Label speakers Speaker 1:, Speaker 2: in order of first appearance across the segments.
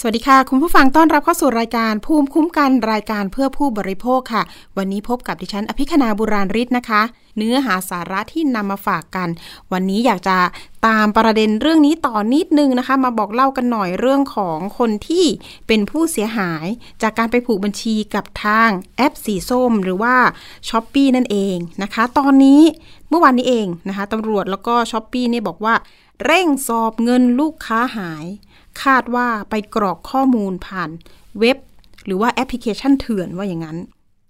Speaker 1: สวัสดีค่ะ คุณผู้ฟังต้อนรับเข้าสู่รายการภูมิคุ้มกันรายการเพื่อผู้บริโภคค่ะ วันนี้พบกับดิฉันอภิคณาบุราริศนะคะ เนื้อหาสาระที่นำมาฝากกัน วันนี้อยากจะตามประเด็นเรื่องนี้ต่อนิดนึงนะคะ มาบอกเล่ากันหน่อยเรื่องของคนที่เป็นผู้เสียหาย จากการไปผูกบัญชีกับทางแอปสีส้ม หรือว่า s h อ p e e นั่นเองนะคะ ตอนนี้เมื่อวานนี้เองนะคะตำรวจแล้วก็ s h อ p e e เนี่ยบอกว่า เร่งสอบเงินลูกค้าหาย คาดว่าไปกรอกข้อมูลผ่านเว็บ หรือว่าแอปพลิเคชันเถื่อนว่าอย่างนั้น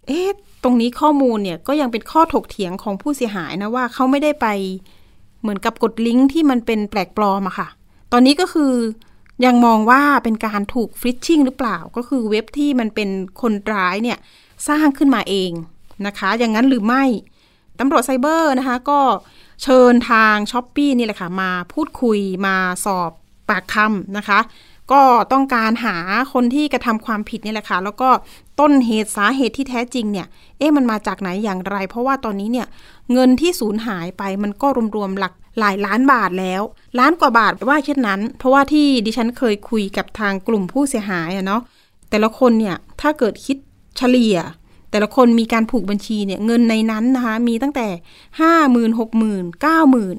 Speaker 1: เอ๊ะ ตรงนี้ข้อมูลเนี่ยก็ยังเป็นข้อถกเถียงของผู้เสียหายนะว่าเขาไม่ได้ไปเหมือนกับกดลิงก์ที่มันเป็นแปลกปลอมอะค่ะ ตอนนี้ก็คือยังมองว่าเป็นการถูกฟิชชิ่งหรือเปล่า ก็คือเว็บที่มันเป็นคนร้ายเนี่ยสร้างขึ้นมาเองนะคะ อย่างนั้นหรือไม่ตำรวจไซเบอร์นะคะก็เชิญทางช้อปปีนี่แหละค่ะ มาพูดคุยมาสอบ ปากคำนะคะ ก็ต้องการหาคนที่กระทำความผิดนี่แหละค่ะ แล้วก็ต้นเหตุสาเหตุที่แท้จริงเนี่ย เอ๊ะมันมาจากไหนอย่างไร เพราะว่าตอนนี้เนี่ยเงินที่สูญหายไปมันก็รวมๆหลักหลายล้านบาทแล้ว ล้านกว่าบาทว่าเช่นนั้น เพราะว่าที่ดิฉันเคยคุยกับทางกลุ่มผู้เสียหายอะเนาะแต่ละคนเนี่ยถ้าเกิดคิดเฉลี่ย แต่ละคนมีการผูกบัญชีเนี่ยเงินในนั้นนะคะมีตั้งแต่ห้าหมื่นหกหมื่นเก้าหมื่น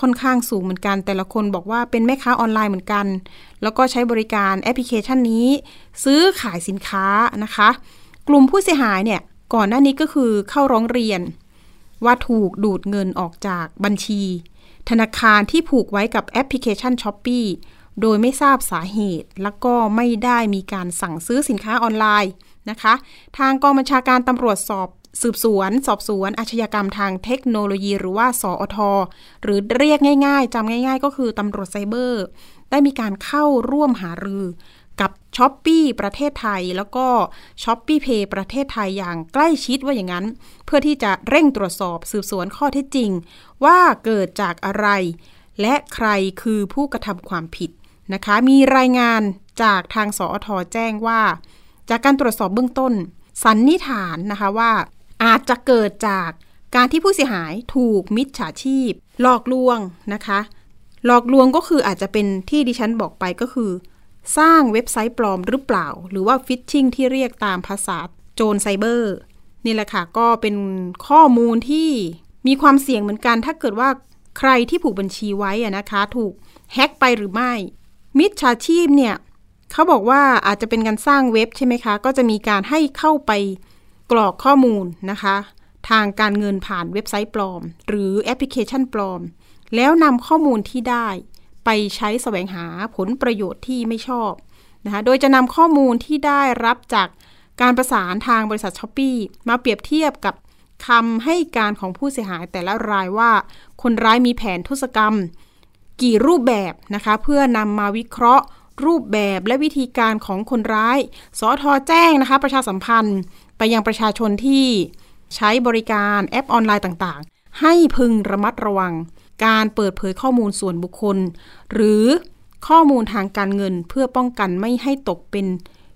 Speaker 1: ค่อนข้างสูงเหมือนกัน แต่ละคนบอกว่าเป็นแม่ค้าออนไลน์เหมือนกัน แล้วก็ใช้บริการแอปพลิเคชันนี้ ซื้อขายสินค้านะคะ กลุ่มผู้เสียหายเนี่ยก่อนหน้านี้ก็คือเข้าร้องเรียน ว่าถูกดูดเงินออกจากบัญชี ธนาคารที่ผูกไว้กับแอปพลิเคชัน s h อ p e e โดยไม่ทราบสาเหตุ แล้วก็ไม่ได้มีการสั่งซื้อสินค้าออนไลน์นะคะ ทางกองบัญชาการตำรวจสอบ สืบสวน สอบสวนอาชญากรรมทางเทคโนโลยีหรือว่าสอทหรือเรียกง่ายๆจำง่าย ๆ ก็คือตำรวจไซเบอร์ ได้มีการเข้าร่วมหารือกับช้อปปีประเทศไทย แล้วก็ช้อปปี้เพย์ประเทศไทยอย่างใกล้ชิดว่าอย่างนั้น เพื่อที่จะเร่งตรวจสอบสืบสวนข้อเท็จจริง ว่าเกิดจากอะไร และใครคือผู้กระทำความผิดนะคะ มีรายงานจากทางสอทแจ้งว่า จากการตรวจสอบเบื้องต้น สันนิษฐานนะคะว่า อาจจะเกิดจากการที่ผู้เสียหายถูกมิจฉาชีพ หลอกลวงนะคะ หลอกลวงก็คืออาจจะเป็นที่ดิฉันบอกไปก็คือ สร้างเว็บไซต์ปลอมหรือเปล่า หรือว่าฟิชชิงที่เรียกตามภาษาโจรไซเบอร์นี่แหละค่ะ ก็เป็นข้อมูลที่มีความเสี่ยงเหมือนกัน ถ้าเกิดว่าใครที่ผูกบัญชีไว้นะคะ ถูกแฮ็กไปหรือไม่ มิจฉาชีพเนี่ยเขาบอกว่าอาจจะเป็นการสร้างเว็บใช่ไหมคะ ก็จะมีการให้เข้าไป กรอกข้อมูลนะคะ ทางการเงินผ่านเว็บไซต์ปลอม หรือแอปพลิเคชันปลอม แล้วนำข้อมูลที่ได้ ไปใช้แสวงหาผลประโยชน์ที่ไม่ชอบนะคะโดยจะนำข้อมูลที่ได้รับจากการประสานทางบริษัท Shopee มาเปรียบเทียบกับคำให้การของผู้เสียหายแต่ละรายว่า คนร้ายมีแผนประทุษกรรม กี่รูปแบบนะคะ เพื่อนำมาวิเคราะห์ รูปแบบและวิธีการของคนร้าย สอทอแจ้งนะคะ ประชาสัมพันธ์ ไปยังประชาชนที่ใช้บริการแอปออนไลน์ต่างๆ ให้พึงระมัดระวัง การเปิดเผยข้อมูลส่วนบุคคล หรือข้อมูลทางการเงินเพื่อป้องกันไม่ให้ตกเป็น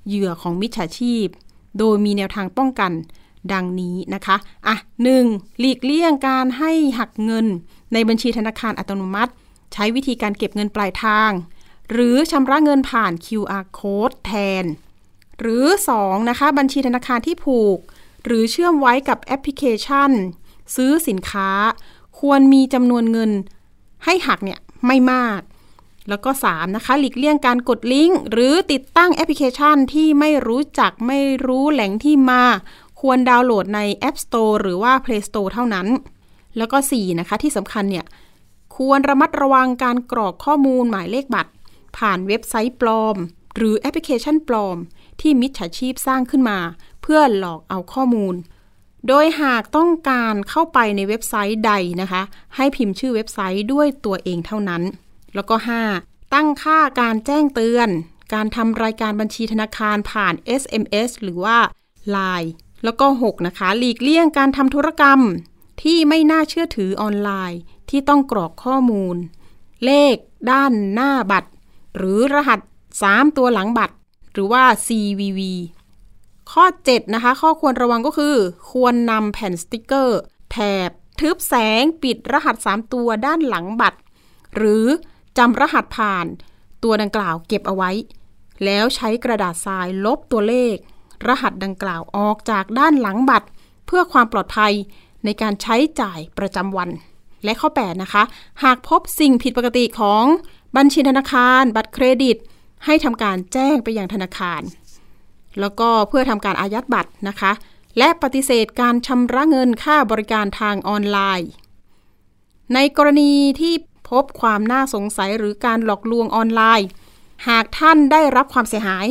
Speaker 1: เหยื่อของมิจฉาชีพ โดยมีแนวทางป้องกันดังนี้นะคะ อะหนึ่งหลีกเลี่ยงการให้หักเงินในบัญชีธนาคารอัตโนมัติ ใช้วิธีการเก็บเงินปลายทาง หรือชำระเงินผ่าน QR code แทน หรือ 2. นะคะบัญชีธนาคารที่ผูก หรือเชื่อมไว้กับแอปพลิเคชัน ซื้อสินค้า ควรมีจำนวนเงินให้หักเนี่ยไม่มาก แล้วก็ 3. นะคะหลีกเลี่ยงการกดลิงก์หรือติดตั้งแอปพลิเคชันที่ไม่รู้จักไม่รู้แหล่งที่มา ควรดาวน์โหลดใน App Store หรือว่า Play Store เท่านั้น แล้วก็ 4. นะคะที่สำคัญเนี่ยควรระมัดระวังการกรอกข้อมูลหมายเลขบัตร ผ่านเว็บไซต์ปลอม หรือแอปพลิเคชันปลอม ที่มิจฉาชีพสร้างขึ้นมา เพื่อหลอกเอาข้อมูล โดยหากต้องการเข้าไปในเว็บไซต์ใดนะคะ ให้พิมพ์ชื่อเว็บไซต์ด้วยตัวเองเท่านั้น แล้วก็ 5. ตั้งค่าการแจ้งเตือน การทำรายการบัญชีธนาคารผ่าน SMS หรือว่า Line แล้วก็ 6. นะคะ หลีกเลี่ยงการทำธุรกรรมที่ไม่น่าเชื่อถือออนไลน์ ที่ต้องกรอกข้อมูล เลขด้านหน้าบัตร หรือรหัส 3 ตัวหลังบัตร หรือว่า CVV ข้อ 7 นะคะ ข้อควรระวังก็คือ ควรนำแผ่นสติกเกอร์ แถบ ทึบแสงปิดรหัส 3 ตัวด้านหลังบัตร หรือจำรหัสผ่านตัวดังกล่าวเก็บเอาไว้ แล้วใช้กระดาษทรายลบตัวเลข รหัสดังกล่าวออกจากด้านหลังบัตร เพื่อความปลอดภัยในการใช้จ่ายประจำวัน และข้อ 8 นะคะ หากพบสิ่งผิดปกติของบัญชีธนาคาร บัตรเครดิต ให้ทำการแจ้งไปยังธนาคาร แล้วก็เพื่อทำการอายัดบัตรนะคะ และปฏิเสธการชำระเงินค่าบริการทางออนไลน์ ในกรณีที่พบความน่าสงสัยหรือการหลอกลวงออนไลน์ หากท่านได้รับความเสียหาย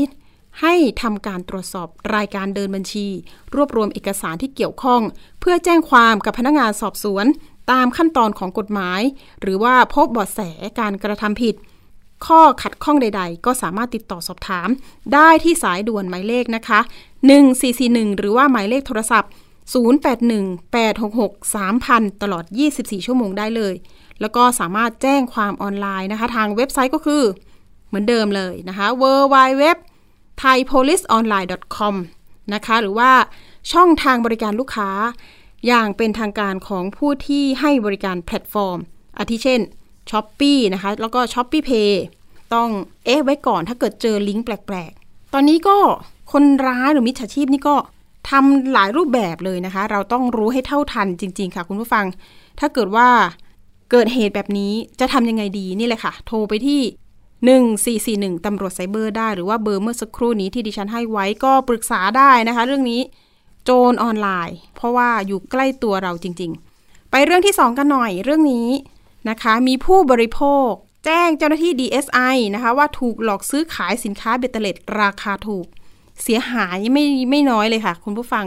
Speaker 1: ให้ทำการตรวจสอบรายการเดินบัญชี รวบรวมเอกสารที่เกี่ยวข้อง เพื่อแจ้งความกับพนักงานสอบสวน ตามขั้นตอนของกฎหมาย หรือว่าพบเบาะแสการกระทำผิด ข้อขัดข้องใด ๆ ก็สามารถติดต่อสอบถาม ได้ที่สายด่วนหมายเลขนะคะ 1441 หรือว่าหมายเลขโทรศัพท์ 0818663000 ตลอด 24 ชั่วโมงได้เลย แล้วก็สามารถแจ้งความออนไลน์นะคะ ทางเว็บไซต์ก็คือเหมือนเดิมเลยนะคะ www thaipoliceonline.com นะคะ หรือว่าช่องทางบริการลูกค้า อย่างเป็นทางการของผู้ที่ให้บริการแพลตฟอร์ม อาทิเช่น s h อ p e e นะคะ แล้วก็ s h อ p e e Pay ต้องเอ๊ะไว้ก่อนถ้าเกิดเจอลิงก์แปลกๆ ตอนนี้ก็คนร้ายหรือมิจฉาชีพนี่ก็ทำหลายรูปแบบเลยนะคะ เราต้องรู้ให้เท่าทันจริง ๆ ค่ะ คุณผู้ฟัง ถ้าเกิดว่าเกิดเหตุแบบนี้จะทำยังไงดีนี่เลยค่ะ โทรไปที่1441ตำรวจไซเบอร์ได้ หรือว่าเบอร์เมื่อสักครู่นี้ที่ดิฉันให้ไว้ก็ปรึกษาได้นะคะ เรื่องนี้โจรออนไลน์ เพราะว่าอยู่ใกล้ตัวเราจริง ๆ ไปเรื่องที่ 2 กันหน่อย เรื่องนี้ นะคะ มีผู้บริโภค แจ้งเจ้าหน้าที่ DSI นะคะ ว่าถูกหลอกซื้อขายสินค้าเบตเตเล็ดราคาถูก เสียหายไม่ไม่น้อยเลยค่ะ คุณผู้ฟัง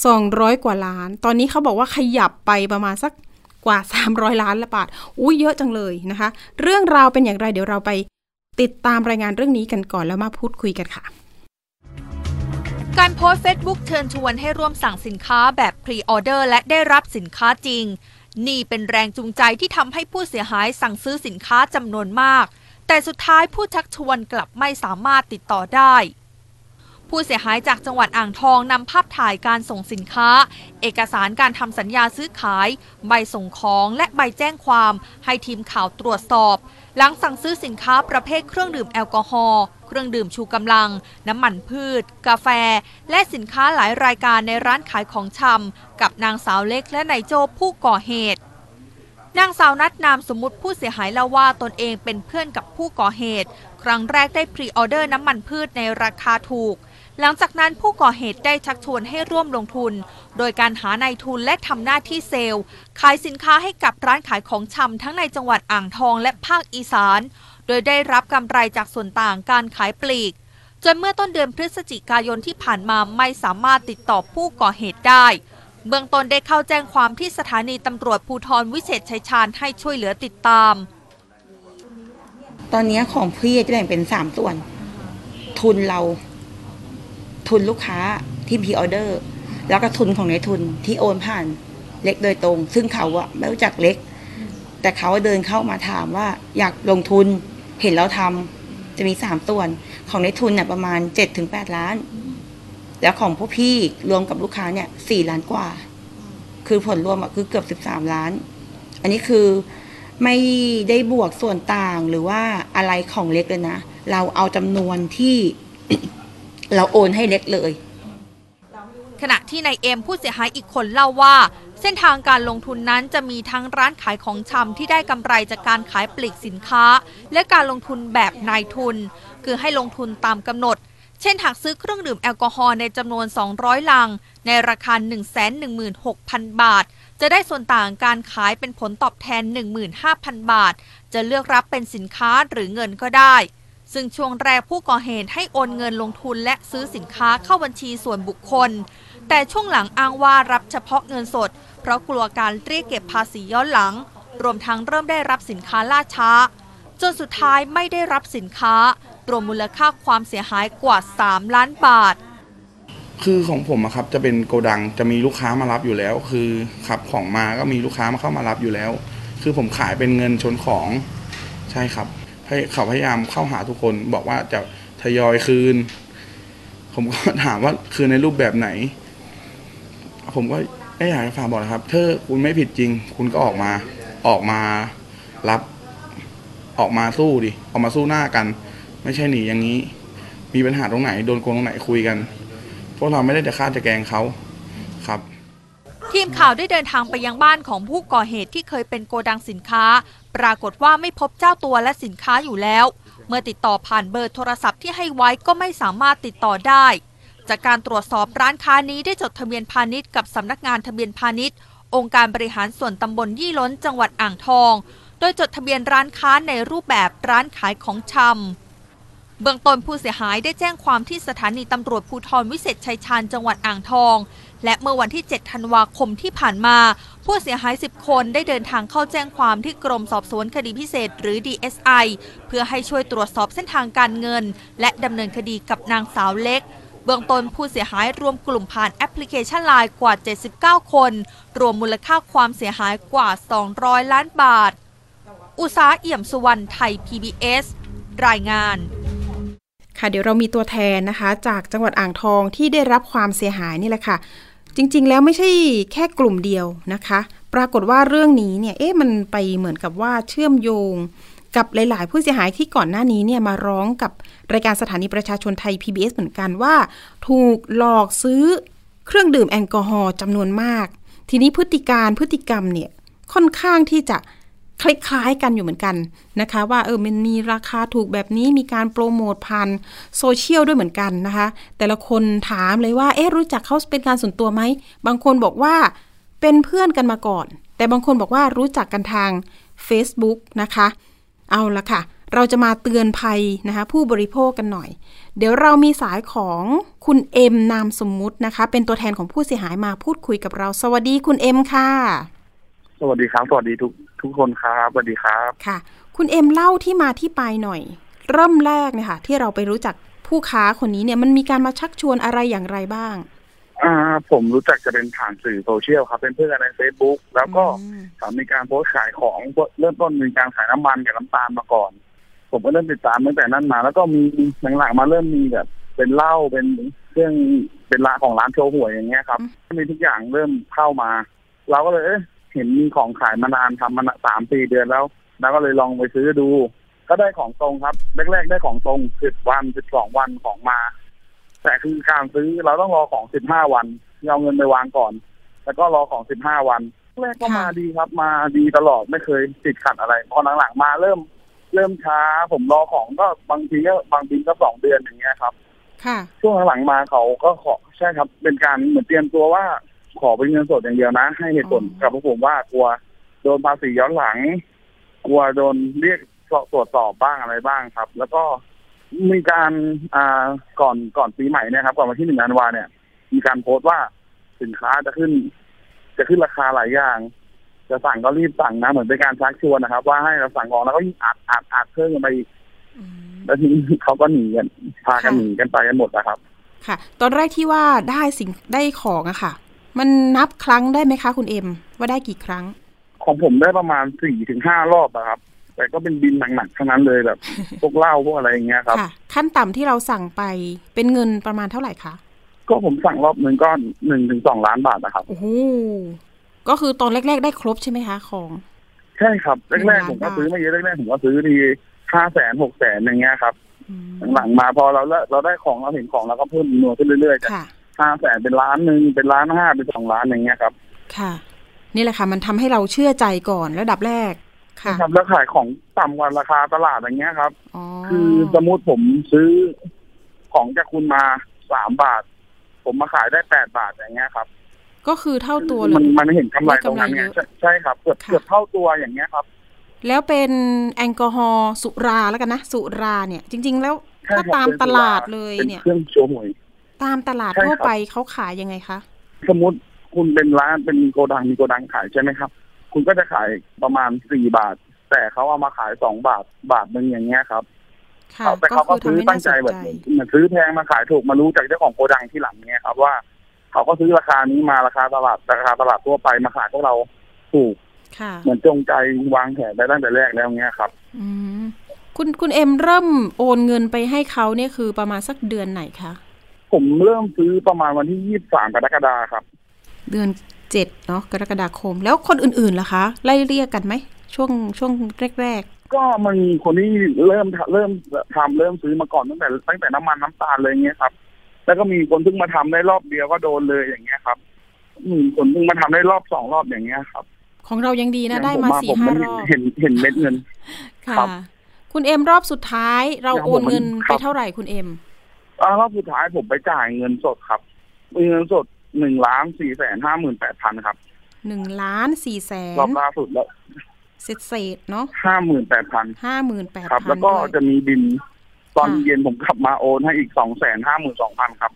Speaker 1: 200 กว่าล้าน ตอนนี้เขาบอกว่าขยับไปประมาณสักกว่า 300 ล้านละบาทอุ้ยเยอะจังเลยนะคะ เรื่องราวเป็นอย่างไรเดี๋ยวเราไปติดตามรายงานเรื่องนี้กันก่อนแล้วมาพูดคุยกันค่ะ
Speaker 2: การโพสต์ Facebook เชิญชวนให้ร่วมสั่งสินค้าแบบพรีออเดอร์และได้รับสินค้าจริง นี่เป็นแรงจูงใจที่ทำให้ผู้เสียหายสั่งซื้อสินค้าจำนวนมาก แต่สุดท้ายผู้ชักชวนกลับไม่สามารถติดต่อได้ ผู้เสียหายจากจังหวัดอ่างทองนำภาพถ่ายการส่งสินค้า เอกสารการทำสัญญาซื้อขาย ใบส่งของและใบแจ้งความ ให้ทีมข่าวตรวจสอบ หลังสั่งซื้อสินค้าประเภทเครื่องดื่มแอลกอฮอล์ เครื่องดื่มชูกำลัง น้ำมันพืช กาแฟ และสินค้าหลายรายการในร้านขายของชำกับนางสาวเล็กและนายโจผู้ก่อเหตุนางสาวนัดนามสมมติผู้เสียหายเล่าว่าตนเองเป็นเพื่อนกับผู้ก่อเหตุ ครั้งแรกได้พรีออเดอร์น้ำมันพืชในราคาถูก หลังจากนั้นผู้ก่อเหตุได้ชักชวนให้ร่วมลงทุน โดยการหานายทุนและทำหน้าที่เซลล์ ขายสินค้าให้กับร้านขายของชำทั้งในจังหวัดอ่างทองและภาคอีสาน โดยได้รับกำไรจากส่วนต่างการขายปลีก จนเมื่อต้นเดือนพฤศจิกายนที่ผ่านมาไม่สามารถติดต่อผู้ก่อเหตุได้ เบื้องต้นได้เข้าแจ้งความที่สถานีตำรวจภูธรวิเศษชัยชาญให้ช่วยเหลือติดตาม
Speaker 3: ตอนนี้ของพี่จะแบ่งเป็นสามส่วน ทุนเรา ทุนลูกค้าที่พีออเดอร์ แล้วก็ทุนของในทุนที่โอนผ่านเล็กโดยตรง ซึ่งเขาอะไม่รู้จักเล็ก แต่เขาเดินเข้ามาถามว่าอยากลงทุน เห็นเราทำจะมีสามส่วนของในทุนเนี่ยประมาณเจ็ดถึงแปดล้าน แล้วของพวกพี่รวมกับลูกค้าเนี่ยสี่ล้านกว่า คือผลรวมอะคือเกือบสิบสามล้าน อันนี้คือไม่ได้บวกส่วนต่างหรือว่าอะไรของเล็กเลยนะ เราเอาจำนวนที่เราโอนให้เล็กเลย
Speaker 2: ขณะที่นายเอ็มผู้เสียหายอีกคนเล่าว่า เส้นทางการลงทุนนั้นจะมีทั้งร้านขายของชำที่ได้กำไรจากการขายปลีกสินค้า และการลงทุนแบบนายทุน คือให้ลงทุนตามกำหนด เช่นหากซื้อเครื่องดื่มแอลกอฮอล์ในจำนวน 200 ลัง ในราคา 116,000 บาท จะได้ส่วนต่างการขายเป็นผลตอบแทน 15,000 บาท จะเลือกรับเป็นสินค้าหรือเงินก็ได้ซึ่งช่วงแรกผู้ก่อเหตุให้โอนเงินลงทุนและซื้อสินค้าเข้าบัญชีส่วนบุคคล แต่ช่วงหลังอ้างว่ารับเฉพาะเงินสด เพราะกลัวการเรียกเก็บภาษีย้อนหลัง รวมทั้งเริ่มได้รับสินค้าล่าช้า จนสุดท้ายไม่ได้รับสินค้ารวมมูลค่าความเสียหายกว่า 3 ล้านบาท
Speaker 4: คือของผมอะครับจะเป็นโกดังจะมีลูกค้ามารับอยู่แล้ว คือขับของมาก็มีลูกค้ามาเข้ามารับอยู่แล้ว คือผมขายเป็นเงินชนของใช่ครับให้เขาพยายามเข้าหาทุกคนบอกว่าจะทยอยคืน ผมก็ถามว่าคือในรูปแบบไหน ผมก็ ไม่อยากจะฝากบอกนะครับถ้าคุณไม่ผิดจริง คุณก็ออกมา ออกมารับ ออกมาสู้ดิ ออกมาสู้หน้ากัน ไม่ใช่หนีอย่างนี้ มีปัญหาตรงไหนโดนโกงตรงไหนคุยกัน พวกเราไม่ได้จะฆ่าจะแกงเขาครับ
Speaker 2: ทีมข่าวได้เดินทางไปยังบ้านของผู้ก่อเหตุที่เคยเป็นโกดังสินค้า ปรากฏว่าไม่พบเจ้าตัวและสินค้าอยู่แล้ว เมื่อติดต่อผ่านเบอร์โทรศัพท์ที่ให้ไว้ก็ไม่สามารถติดต่อได้ จากการตรวจสอบร้านค้านี้ได้จดทะเบียนพาณิชย์กับสำนักงานทะเบียนพาณิชย์ องค์การบริหารส่วนตำบลยี่ล้นจังหวัดอ่างทอง โดยจดทะเบียนร้านค้าในรูปแบบร้านขายของชำเบื้องต้นผู้เสียหายได้แจ้งความที่สถานีตำรวจภูธรวิเศษชัยชาญจังหวัดอ่างทอง และเมื่อวันที่ 7 ธันวาคมที่ผ่านมา ผู้เสียหาย 10 คนได้เดินทางเข้าแจ้งความที่กรมสอบสวนคดีพิเศษหรือ DSI เพื่อให้ช่วยตรวจสอบเส้นทางการเงิน และดำเนินคดีกับนางสาวเล็ก เบื้องต้นผู้เสียหายรวมกลุ่มผ่านแอปพลิเคชันไลน์กว่า 79 คน รวมมูลค่าความเสียหายกว่า 200 ล้านบาท อุษาเอี่ยมสุวรรณไทย PBS รายงาน
Speaker 1: ค่ะเดี๋ยวเรามีตัวแทนนะคะ จากจังหวัดอ่างทองที่ได้รับความเสียหายนี่แหละค่ะ จริง ๆ แล้วไม่ใช่แค่กลุ่มเดียวนะคะ ปรากฏว่าเรื่องนี้เนี่ยเอ๊ะมันไปเหมือนกับว่าเชื่อมโยง กับหลาย ๆ ผู้เสียหายที่ก่อนหน้านี้เนี่ยมาร้องกับรายการสถานีประชาชนไทย PBS เหมือนกันว่า ถูกหลอกซื้อเครื่องดื่มแอลกอฮอล์จำนวนมาก ทีนี้พฤติการพฤติกรรมเนี่ยค่อนข้างที่จะคล้ายๆกันอยู่เหมือนกันนะคะ ว่าเออมันมีราคาถูกแบบนี้มีการโปรโมทผ่านโซเชียลด้วยเหมือนกันนะคะ แต่ละคนถามเลยว่าเอ๊ะรู้จักเขาเป็นการส่วนตัวไหม บางคนบอกว่าเป็นเพื่อนกันมาก่อน แต่บางคนบอกว่ารู้จักกันทาง Facebook นะคะ เอาละค่ะ เราจะมาเตือนภัยนะคะผู้บริโภคกันหน่อย เดี๋ยวเรามีสายของคุณเอ็มนามสมมุตินะคะ เป็นตัวแทนของผู้เสียหายมาพูดคุยกับเรา สวัสดีคุณเอ็มค่ะ
Speaker 5: สวัสดีครับ สวัสดีทุกทุกคนครับสวัสดีครับ
Speaker 1: ค่ะ คุณเอ็มเล่าที่มาที่ไปหน่อย เริ่มแรกเนี่ยค่ะที่เราไปรู้จักผู้ค้าคนนี้เนี่ยมันมีการมาชักชวนอะไรอย่างไรบ้าง
Speaker 5: อ่าผมรู้จักจะเป็นผ่านสื่อโซเชียลครับ เป็นเพื่อนกันใน Facebook แล้วก็
Speaker 1: อืม
Speaker 5: ถามมีการโพสต์ขายของเริ่มต้นมีการขายน้ำมันกับน้ำตาลมาก่อน ผมก็เริ่มติดตามตั้งแต่นั้นมา แล้วก็มีหลังๆมาเริ่มมีแบบเป็นเหล้าเป็นเครื่องเป็นร้านของร้านโชว์หวยอย่างเงี้ยครับมีทุกอย่างเริ่มเข้ามา เราก็เลยเอ๊ะเห็นมีของขายมานานทำมาสามสี่เดือนแล้วแล้วก็เลยลองไปซื้อดู ก็ได้ของตรงครับแรกๆได้ของตรงสิบวันสิบสองวันของมา แต่คือการซื้อเราต้องรอของสิบห้าวันเอาเงินไปวางก่อน แล้วก็รอของสิบห้าวันแรกก็มาดีครับมาดีตลอดไม่เคยติดขัดอะไรพอหลังๆมาเริ่ม เริ่มช้า ผมรอของก็บางทีก็บางทีก็สองเดือนอย่างเงี้ยครับ
Speaker 1: ค่ะ
Speaker 5: ช่วงหลังๆมาเขาก็ขอใช่ครับ เป็นการเหมือนเตรียมตัวว่าขอเป็นเงินสดอย่างเดียวนะ ให้เหตุผล
Speaker 1: อ๋อ
Speaker 5: กับพวกผมว่ากลัวโดนภาษีย้อนหลัง กลัวโดนเรียกตรวจสอบบ้างอะไรบ้างครับ แล้วก็ มีการอ่าก่อนก่อนปีใหม่เนี่ยครับก่อนวันที่หนึ่งธันวาเนี่ย มีการโพสต์ว่าสินค้าจะขึ้น จะขึ้นราคาหลายอย่าง จะสั่งก็รีบสั่งนะเหมือนเป็นการชักชวนนะครับ ว่าให้เราสั่งออกแล้วก็ยิ่งอัดอัดอัดเพิ่มกันไปอีก
Speaker 1: อืม
Speaker 5: แล้วทีนี้เขาก็หนีกันพากัน
Speaker 1: ค่ะ
Speaker 5: หนีกันไปกันหมดนะครับ
Speaker 1: ค่ะ ตอนแรกที่ว่าได้สิ่งได้ของอะค่ะ มันนับครั้งได้ไหมคะ คุณเอ็ม ว่าได้กี่ครั้ง
Speaker 5: ของผมได้ประมาณสี่ถึงห้ารอบอะครับ แต่ก็เป็นบินหนักๆทั้งนั้นเลยแบบพวกเหล้าพวกอะไรอย่างเงี้ยครับ
Speaker 1: ค่ะขั้นต่ำที่เราสั่งไปเป็นเงินประมาณเท่าไหร่คะ
Speaker 5: ก็ผมสั่งรอบหนึ่งก็หนึ่งถึงสองล้านบาทนะครับ
Speaker 1: โอ้โหก็คือตอนแรก ๆ ได้ครบใช่ไหมคะของ
Speaker 5: ใช่ครับ
Speaker 1: หนึ่ง
Speaker 5: แร
Speaker 1: ล้ากน
Speaker 5: ๆผมก็
Speaker 1: บาท
Speaker 5: ซื้อไม่เยอะแรกๆผมก็ซื้อทีห้าแสนหกแสนอย่างเงี้ยครับ
Speaker 1: อืม
Speaker 5: หลังๆมาพอเราเลิกเราได้ของเราเห็นของเราก็เพิ่มจำนวนขึ้นเรื่อยๆจาก
Speaker 1: ค่ะ
Speaker 5: ห้าแสนเป็นล้านหนึ่งเป็นล้านห้าเป็นสองล้านอย่างเงี้ยครับ
Speaker 1: ค่ะ นี่แหละค่ะ มันทำให้เราเชื่อใจก่อนระดับแรก ค่ะ
Speaker 5: ครับแล้วขายของต่ำกว่าราคาตลาดอย่างเงี้ยครับ
Speaker 1: อ๋อ
Speaker 5: คือสมมติผมซื้อของจากคุณมาสามบาท ผมมาขายได้แปดบาทอย่างเงี้ยครับ
Speaker 1: ก็คือเท่าตัวเล
Speaker 5: มัน
Speaker 1: ย
Speaker 5: มันเห็นกำไรตรงนั้นไง
Speaker 1: ได้กำไรเยอะ
Speaker 5: ใช่ใช่ครับเกือบ
Speaker 1: ค่ะ
Speaker 5: เกือบเท่าตัวอย่างเงี้ยครับ
Speaker 1: แล้วเป็นแอลกอฮอล์สุราแล้วกันนะสุราเนี่ย จริง ๆ แล้ว
Speaker 5: ใช่
Speaker 1: ถ้า
Speaker 5: ครับ
Speaker 1: ตาม
Speaker 5: เป็น
Speaker 1: ตลาด
Speaker 5: สุรา
Speaker 1: เลย
Speaker 5: เป็น
Speaker 1: เนี่ย
Speaker 5: เครื่องโชว์หวย
Speaker 1: ตามตลาด
Speaker 5: ใช่ครับ
Speaker 1: ทั่วไปเขาขายยังไงคะ
Speaker 5: สมมติคุณเป็นร้านเป็นโกดังมีโกดังขายใช่ไหมครับ คุณก็จะขายประมาณสี่บาท แต่เขาเอามาขายสองบาทบาทหนึ่งอย่างเงี้ยครับ
Speaker 1: ค่ะ
Speaker 5: เขาแต่
Speaker 1: ก็
Speaker 5: เขาก็
Speaker 1: คือ
Speaker 5: ซื้
Speaker 1: ทำ
Speaker 5: อ
Speaker 1: ให้
Speaker 5: ตั้
Speaker 1: น่างส
Speaker 5: ใจ
Speaker 1: น
Speaker 5: แบบ
Speaker 1: ใจ
Speaker 5: เหมือนซื้อแพงมาขายถูกมารู้จากเจ้าของโกดังที่หลังเงี้ยครับว่า เขาก็ซื้อราคานี้มาราคาตลาดราคาตลาดทั่วไปมาขายพวกเราถูก
Speaker 1: ค่ะ
Speaker 5: เหมือนจงใจวางแผนไปตั้งแต่แรกแล้วเงี้ยครับ
Speaker 1: อืมคุณคุณเอ็มเริ่มโอนเงินไปให้เขาเนี่ยคือประมาณสักเดือนไหนคะ
Speaker 5: ผมเริ่มซื้อประมาณวันที่ยี่สิบสามกรกฎาคมครับ
Speaker 1: เดือน เจ็ดเนาะกรกฎาคม แล้วคนอื่นๆล่ะคะ ไล่เรียกกันไหม ช่วงช่วงแรก
Speaker 5: ก็มันมีคนที่เริ่มทำเริ่มทำเริ่มซื้อมาก่อนตั้งแต่ตั้งแต่น้ำมันน้ำตาลเลยเงี้ยครับ แล้วก็มีคนเพิ่งมาทำได้รอบเดียวก็โดนเลยอย่างเงี้ยครับมีคนเพิ่งมาทำได้รอบสองรอบอย่างเงี้ยครับ
Speaker 1: ๆของเรายังดีนะ
Speaker 5: อย่ง
Speaker 1: ได้
Speaker 5: ผ
Speaker 1: มา
Speaker 5: อะ
Speaker 1: สี่
Speaker 5: ผม
Speaker 1: ห้า
Speaker 5: ไม่
Speaker 1: รอบ
Speaker 5: เห็นเห็นเม็ดเงิน
Speaker 1: ค่ะ
Speaker 5: ครับ
Speaker 1: คุณเอ็มรอบสุดท้าย เรา
Speaker 5: อย่าง
Speaker 1: โอ
Speaker 5: ผม
Speaker 1: น
Speaker 5: มัน
Speaker 1: เงิน
Speaker 5: ค
Speaker 1: ไป
Speaker 5: รับ
Speaker 1: เท่าไหร่คุณเอ็ม
Speaker 5: อ่ารอบสุดท้ายผมไปจ่ายเงินสดครับมีเงินสด หนึ่งล้านสี่แสนห้าหมื่นแปดพันครับ
Speaker 1: หนึ่งล้านสี่แสน
Speaker 5: รอบล่าสุดแล้ว
Speaker 1: เศษเศษๆเนาะ
Speaker 5: ห้าหมื่นแปดพัน
Speaker 1: ห้าหมื่นแปด
Speaker 5: ครับ
Speaker 1: พัน
Speaker 5: แล้วก็
Speaker 1: ด้วย
Speaker 5: จะมีบิน ตอน
Speaker 1: ค่ะ
Speaker 5: เย็นผมกลับมาโอนให้อีกสองแสนห้าหมื่นสองพันครับ